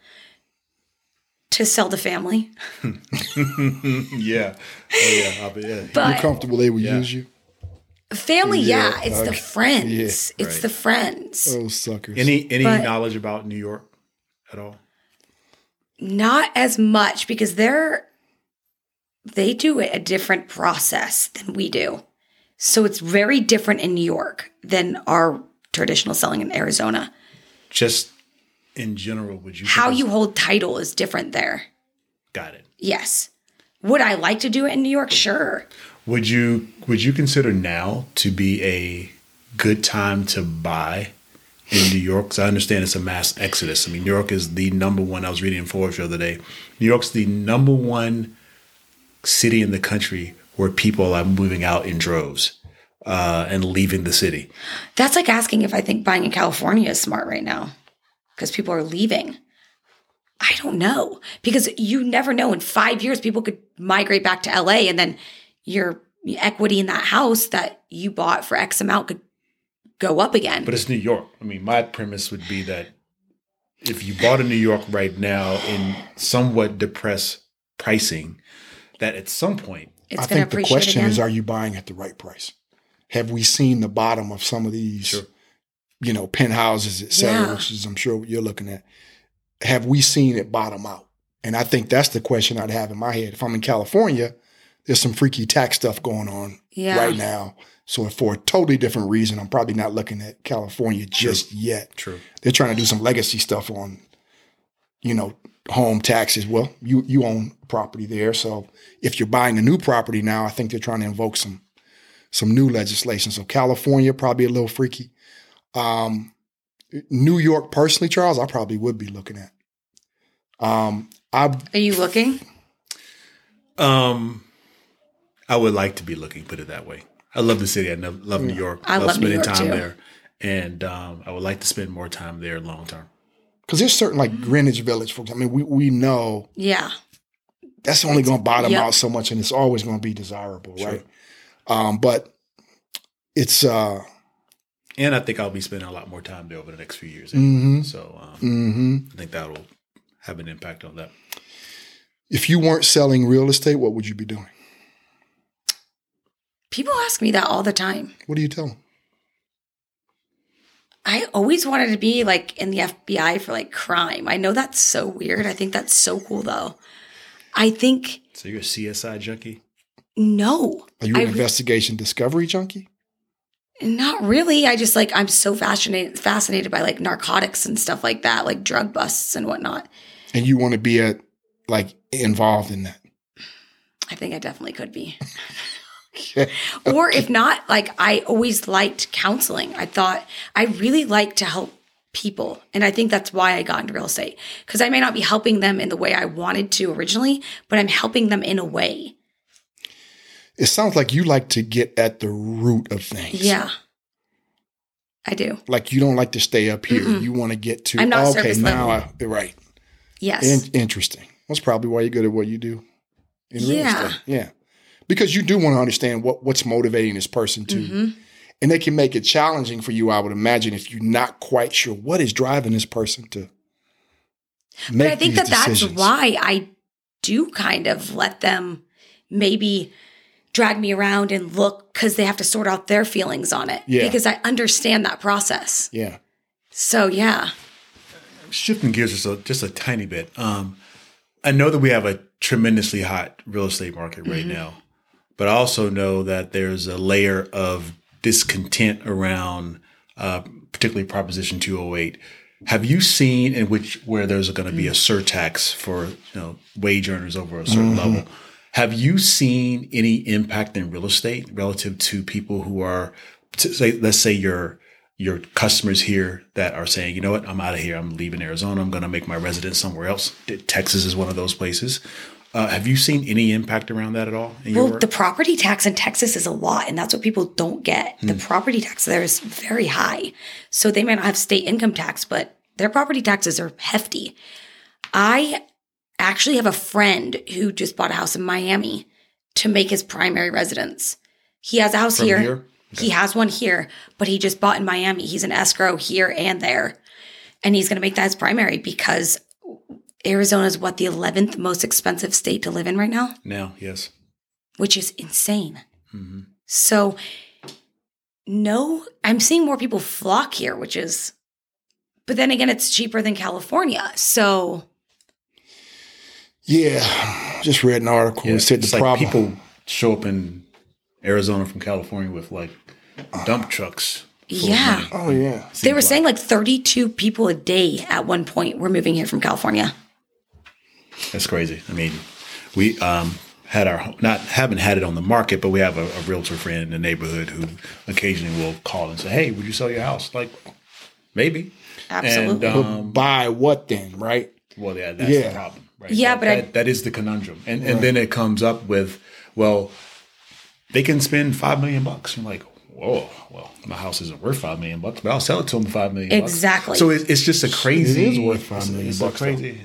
to sell to family. Yeah. Oh, yeah. I'll be, yeah. You're But comfortable they would Yeah. use you? family, yeah, Yeah, it's the friends. Yeah, it's right. the friends. Oh, suckers. Any any But- knowledge about New York at all? Not as much because they're they do it a different process than we do. So it's very different in New York than our traditional selling in Arizona. Just in general, would you How you hold title is different there. got it? Yes. Would I like to do it in New York? Sure. Would you would you consider now to be a good time to buy in New York? Because I understand it's a mass exodus. I mean, New York is the number one. I was reading in Forbes the other day. New York's the number one city in the country where people are moving out in droves uh, and leaving the city. That's like asking if I think buying in California is smart right now because people are leaving. I don't know because you never know. In five years, people could migrate back to LA and then your equity in that house that you bought for X amount could go up again. But it's New York. I mean, my premise would be that if you bought in New York right now in somewhat depressed pricing, that at some point it's I think the question again. is are you buying at the right price? Have we seen the bottom of some of these, Sure. you know, penthouses, et cetera, Yeah. which is I'm sure what you're looking at? Have we seen it bottom out? And I think that's the question I'd have in my head. If I'm in California, there's some freaky tax stuff going on Yeah. right now. So for a totally different reason, I'm probably not looking at California just yet. true. They're trying to do some legacy stuff on, you know, home taxes. Well, you you own property there, so if you're buying a new property now, I think they're trying to invoke some some new legislation. So California probably a little freaky. Um, New York, personally, Charles, I probably would be looking at. Um, I Are you looking? Um, I would like to be looking. Put it that way. I love the city. I know- love New York. I love New spending York, time too. there, and um, I would like to spend more time there long term. because there's certain like Greenwich Village, folks. I mean, we we know Yeah. that's only going to bottom Yep. out so much, and it's always going to be desirable, right? Um, but it's uh, And I think I'll be spending a lot more time there over the next few years. mhm, So um, mhm. I think that will have an impact on that. if you weren't selling real estate, what would you be doing? People ask me that all the time. What do you tell them? I always wanted to be like in the FBI for like crime. I know that's so weird. I think that's so cool though. I think So you're a CSI junkie. no. Are you an re- investigation discovery junkie? Not really. I just like I'm so fascinated fascinated by like narcotics and stuff like that, like drug busts and whatnot. And you want to be a, like involved in that? I think I definitely could be. or if not, like I always liked counseling. I thought I really like to help people. And I think that's why I got into real estate. Because I may not be helping them in the way I wanted to originally, but I'm helping them in a way. It sounds like you like to get at the root of things. Yeah. I do. Like you don't like to stay up here. You want to get to I'm not okay surface now. level. I, right. Yes. In, interesting. That's probably why you're good at what you do in real Yeah. estate. Yeah. Because you do want to understand what, what's motivating this person to. Mm-hmm. And they can make it challenging for you, I would imagine, if you're not quite sure what is driving this person to make But I think these that that's why I do kind of let them maybe drag me around and look because they have to sort out their feelings on it. Yeah. Because I understand that process. Yeah. So yeah. Shifting gears just a, just a tiny bit. Um, I know that we have a tremendously hot real estate market right now, but I also know that there's a layer of discontent around, uh, particularly Proposition 208. Have you seen in which where there's going to be a surtax for you know wage earners over a certain level? Have you seen any impact in real estate relative to people who are, say, let's say your your customers here that are saying, you know what, I'm out of here. I'm leaving Arizona. I'm going to make my residence somewhere else. Texas is one of those places. Uh, have you seen any impact around that at all? In Well, the property tax in Texas is a lot, and that's what people don't get. Hmm. The property tax there is very high. So they may not have state income tax, but their property taxes are hefty. I actually have a friend who just bought a house in Miami to make his primary residence. He has a house From here. here? He has one here, but he just bought in Miami. He's an escrow here and there. And he's going to make that his primary because Arizona is what the 11th most expensive state to live in right now, Now, yes. which is insane. Mm-hmm. So, no, I'm seeing more people flock here, which is, but then again, it's cheaper than California. So, Yeah, just read an article. Yeah, It said the it's like problem. people show up in Arizona from California with like dump trucks. Yeah. oh yeah, they were Seems saying like 32 people a day at one point were moving here from California. That's crazy. I mean, we um, had our not haven't had it on the market, but we have a, a realtor friend in the neighborhood who occasionally will call and say, "Hey, would you sell your house?" Like, maybe. Absolutely. And um, buy what then, right? well, yeah, that's Yeah. the problem. Right? Yeah, That- but I- that, that is the conundrum, and and then it comes up with, well, they can spend five million bucks. I'm like, whoa, well, my house isn't worth five million bucks, but I'll sell it to them for five million. bucks. Exactly. So it, it's just a crazy. It is worth five million it's- it's bucks. Crazy.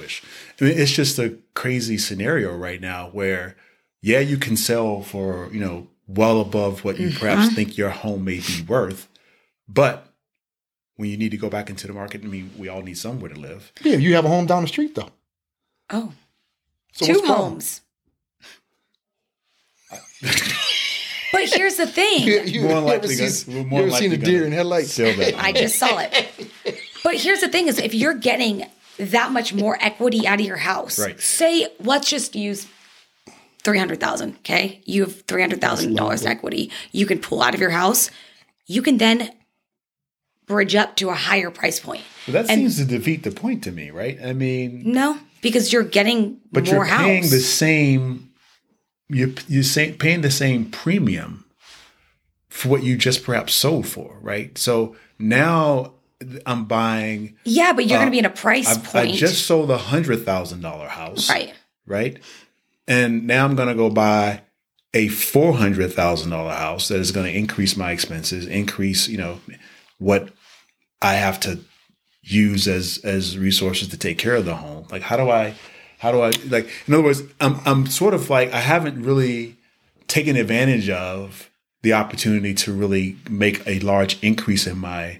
Yeah, right. I wish. I mean, it's just a crazy scenario right now where, yeah, you can sell for you know well above what you mm-hmm. perhaps think your home may be worth, but when you need to go back into the market, I mean, we all need somewhere to live. Yeah, you have a home down the street though. oh, So two what's the problem? homes. but here's the thing. You, you, More you ever likely seen, gonna- you more ever seen a deer in headlights? I just saw it. But here's the thing is if you're getting that much more equity out of your house, Right. say let's just use 300,000, okay? You have $300,000 equity. You can pull out of your house. You can then bridge up to a higher price point. But that And- seems to defeat the point to me, right? I mean, No, because you're getting but more you're paying house. the same. You're you're say, paying the same premium for what you just perhaps sold for, right? So now I'm buying. yeah, but you're going to uh, be in a price I, point. I just sold a hundred thousand dollar house, right. right? And now I'm going to go buy a four hundred thousand dollar house that is going to increase my expenses, increase you know what I have to use as as resources to take care of the home. Like how do I how do I like in other words, I'm I'm sort of like I haven't really taken advantage of the opportunity to really make a large increase in my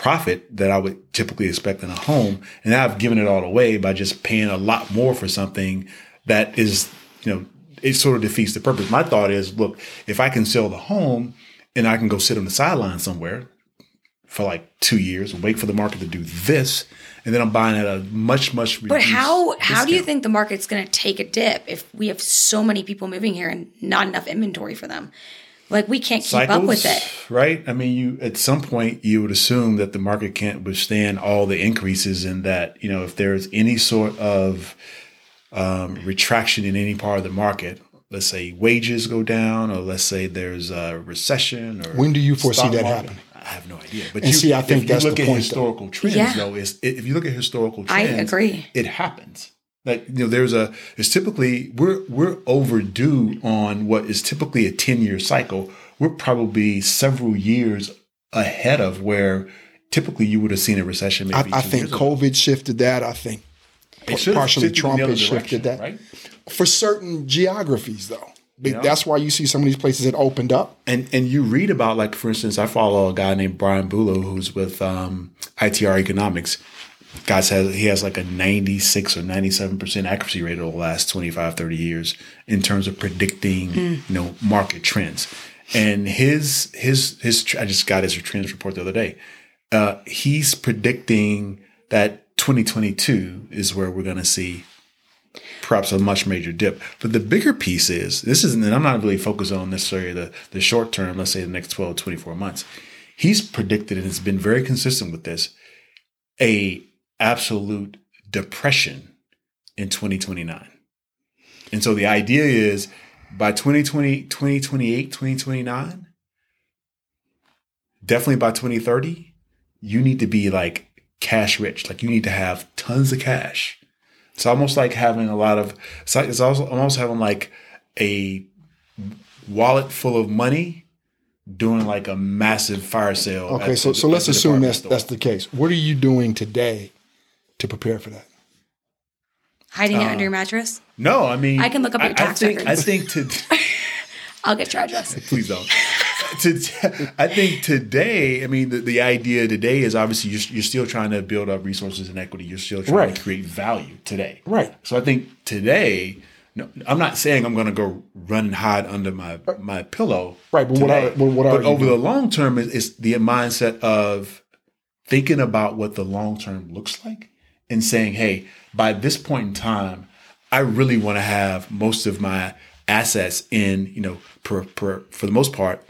profit that I would typically expect in a home. And now I've given it all away by just paying a lot more for something that is, you know, it sort of defeats the purpose. My thought is, look, if I can sell the home and I can go sit on the sideline somewhere for like two years and wait for the market to do this, and then I'm buying at a much, much But how how do you think the market's going to take a dip if we have so many people moving here and not enough inventory for them? Like we can't keep up with it. right? I mean, you at some point you would assume that the market can't withstand all the increases, and that you know if there's any sort of um, retraction in any part of the market, let's say wages go down, or let's say there's a recession, or When do you foresee that happening? I have no idea. But And you, see, I think if that's you look the at point, though. historical trends, Yeah. though, is if you look at historical trends, I trends, agree. it happens. Like you know, there's a it's typically we're we're overdue on what is typically a 10 year cycle. We're probably several years ahead of where typically you would have seen a recession. I, Maybe I think years ago. COVID shifted that. I think It partially Trump has shifted that. right? for certain geographies, though. Be- Yeah. That's why you see some of these places that opened up. And and you read about like for instance, I follow a guy named Brian Beaulieu who's with um, ITR Economics. Guys has he has like a 96 or 97% accuracy rate over the last 25 30 years in terms of predicting, you know, market trends. And his his his I just got his trends report the other day. Uh, he's predicting that 2022 is where we're going to see perhaps a much major dip. But the bigger piece is this isn't, and I'm not really focused on necessarily the, the short term, let's say the next 12, 24 months. He's predicted and has been very consistent with this a absolute depression in 2029. And so the idea is by 2020, 2028, 2029, definitely by 2030, you need to be like cash rich. Like you need to have tons of cash. It's almost like having a lot of. It's, like, it's also almost having like a wallet full of money, doing like a massive fire sale. Okay, so so let's assume that's store. that's the case. What are you doing today to prepare for that? Hiding it Uh, under your mattress. no. I mean, I can look up your I tax think, records. I think to I'll get your address. please don't. to, I think today, I mean, the, the idea today is obviously you're, you're still trying to build up resources and equity. You're still trying Right. to create value today. Right. So I think today, no, I'm not saying I'm going to go run and hide under my my pillow. Right, but what are- today. what- what are but you over the long term is, is the mindset of thinking about what the long term looks like and saying, hey, by this point in time, I really want to have most of my assets in, you know, per, per, for the most part,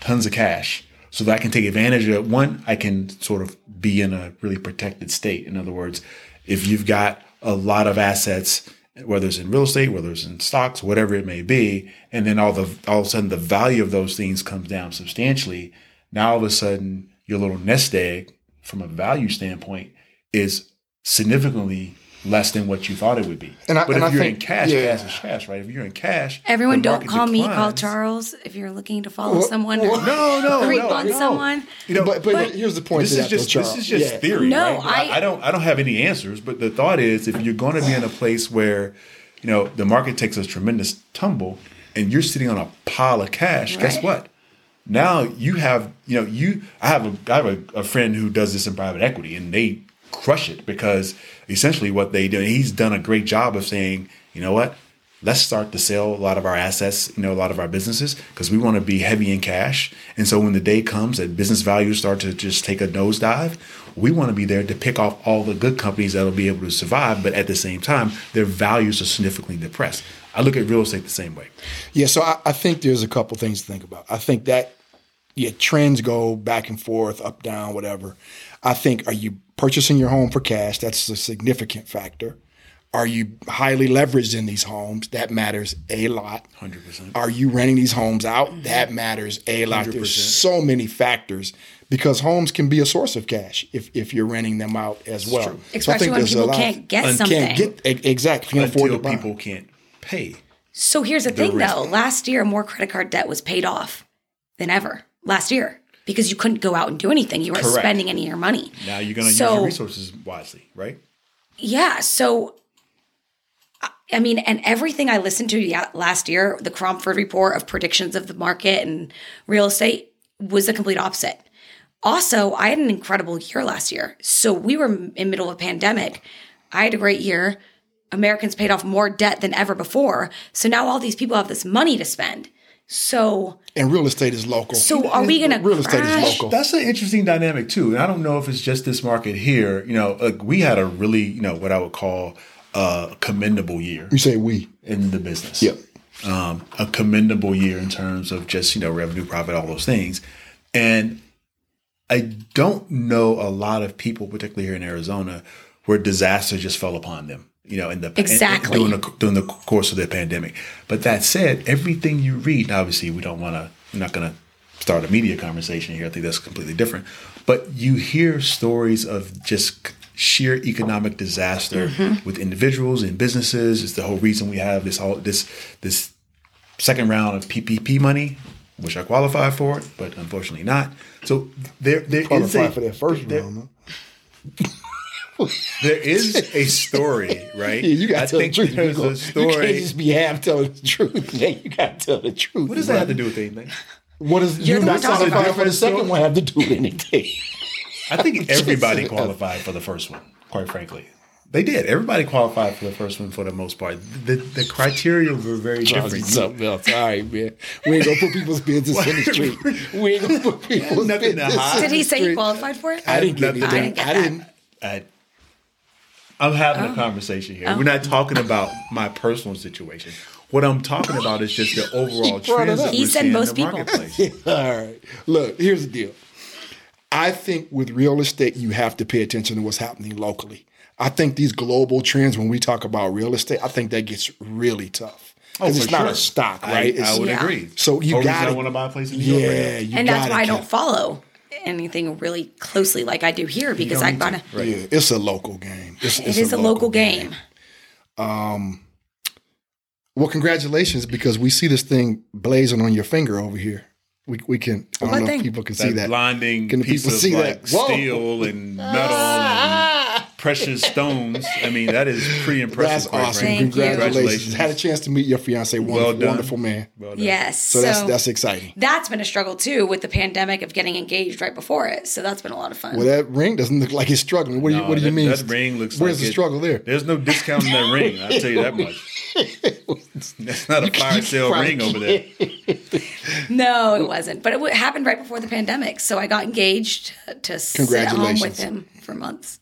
tons of cash so that I can take advantage of it. One, I can sort of be in a really protected state. In other words, if you've got a lot of assets, whether it's in real estate, whether it's in stocks, whatever it may be, and then all the all of a sudden the value of those things comes down substantially. Now all of a sudden your little nest egg from a value standpoint is significantly less than what you thought it would be. And I- but and if I you're think- in cash, yeah. cash is cash, right? If you're in cash, Everyone, don't market call me. Call. Charles if you're looking to follow What- someone. what- No, no, creep no, on no. someone. You know, but, but, here's the point. this is just though, this is just Yeah. theory. No, right? I, I- I don't I don't have any answers, but the thought is if you're going to be in a place where you know the market takes a tremendous tumble and you're sitting on a pile of cash, guess what? Now you have you know you I have a I have a, a friend who does this in private equity and they crush it because essentially what they do he's done a great job of saying you know what let's start to sell a lot of our assets you know a lot of our businesses because we want to be heavy in cash and so when the day comes that business values start to just take a nosedive we want to be there to pick off all the good companies that'll be able to survive but at the same time their values are significantly depressed i look at real estate the same way Yeah, so I, I think there's a couple things to think about. I think that yeah, trends go back and forth, up, down, whatever. I think are you purchasing your home for cash? That's a significant factor. Are you highly leveraged in these homes? That matters a lot. 100% Are you renting these homes out? That matters a lot. There's so many factors because homes can be a source of cash if, if you're renting them out as well. So I Especially think when there's a people lot- can't get something. Can't get exactly. Can't afford until to buy. people can't pay So here's the thing, risk. though. Last year, more credit card debt was paid off than ever. Last year, because you couldn't go out and do anything. You weren't Correct. spending any of your money. now you're going to use your resources wisely right Yeah. So, I- I mean, and everything I listened to last year, the Cromford report of predictions of the market and real estate was the complete opposite. Also, I had an incredible year last year. So we were in middle of a pandemic. I had a great year. Americans paid off more debt than ever before. So now all these people have this money to spend. So, And real estate is local. so are we going to real estate is crash? local? That's an interesting dynamic too. And I don't know if it's just this market here. You know, like we had a really, you know, what I would call a commendable year You say we. in the business. Yep. Um, a commendable year in terms of just, you know, revenue, profit, all those things. And I don't know a lot of people, particularly here in Arizona, where disaster just fell upon them. You know, in the Exactly. during the during the course of the pandemic. But that said, everything you read, obviously, we don't want to. We're not going to start a media conversation here. I think that's completely different. But you hear stories of just sheer economic disaster mm-hmm. with individuals and businesses. It's the whole reason we have this all this this second round of PPP money, which I qualify for, but unfortunately not. So there there is Qualify a for that first there- round. huh? there is a story, right? Yeah, you got to tell the think truth. there's You, a go- you story. can't just be half telling the truth. Yeah, you got to tell the truth. what does that have to do with anything? What does You're you not one talking qualified about for the it. second one have to do with anything? I think everybody qualified for the first one, quite frankly. They did. Everybody qualified for the first one for the most part. The the criteria were very different. Something else. All right, man. We ain't gonna put people's business in the street. We ain't gonna put people's Nothing to business. hide. Did he say he qualified for it? I didn't get Nothing- anything. I didn't get I didn't. I, I'm having a oh. conversation here. We're oh. not talking about my personal situation. What I'm talking about is just the overall He trends that He we're said seeing most in the people. marketplace. All right. Look, here's the deal. I think with real estate, you have to pay attention to what's happening locally. I think these global trends, when we talk about real estate, I think that gets really tough. Oh, it's for not sure. a stock, right? I, It's- would Yeah. agree. So you Whole reason got I want to buy a place in New York right yeah, you and that's gotta why I don't follow anything really closely like I do here because I gotta. to. Right. Yeah, it's a local game. It's, It it's a local game. Um well, congratulations because we see this thing blazing on your finger over here. We we can. I don't What know thing? if people can that, see that. blinding Can the piece people of see like that? Whoa. steel and metal and precious stones. I mean, that is pretty impressive. That's awesome. frankly. Thank you. Congratulations. Had a chance to meet your fiance. Wonderful, Well done. wonderful man. Well done. Yes. So, that's that's exciting. that's been a struggle too with the pandemic of getting engaged right before it. So that's been a lot of fun. Well, that ring doesn't look like it's struggling. What do you No, What do you that- mean? That ring looks Where's like the it- struggle there? There's no discount in that ring. I'll tell you that much. That's not a fire sale ring over there. no, it wasn't. But it happened right before the pandemic. So I got engaged to sit at home with him for months.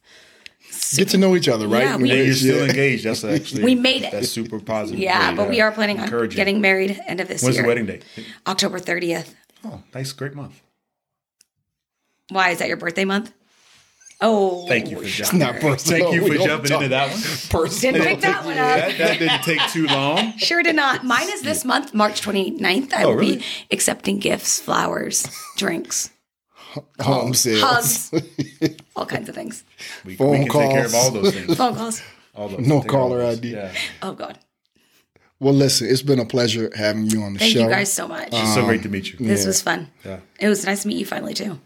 Get to know each other, right? Yeah, we- And you're- you're still yeah. engaged. That's actually We made it. That's super positive. Yeah, for but we uh, are planning on getting married end of this When's year. the wedding date? October 30th. Oh, nice, great month. Why? Is that your birthday month? Oh. Thank you for jumping. Not personal. Thank you for jumping into that one. Personal. Didn't pick that one up. That, that didn't take too long. Sure did not. Mine is this month, March 29th. I Oh, will really? be accepting gifts, flowers, drinks, Home sales. hugs, all kinds of things. We, Phone we can take care of calls. all those things. Phone calls. All those, No take care of all caller. ID. Yeah. Oh, God. Well, listen, it's been a pleasure having you on the Thank show. you guys so much. It's so great to um, meet you. this was fun. Yeah. It was nice to meet you finally, too.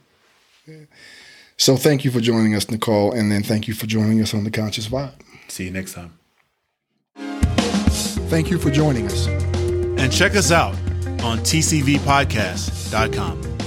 So thank you for joining us, Nicole, and then thank you for joining us on the Conscious Vibe. See you next time. Thank you for joining us. And check us out on tcvpodcast.com.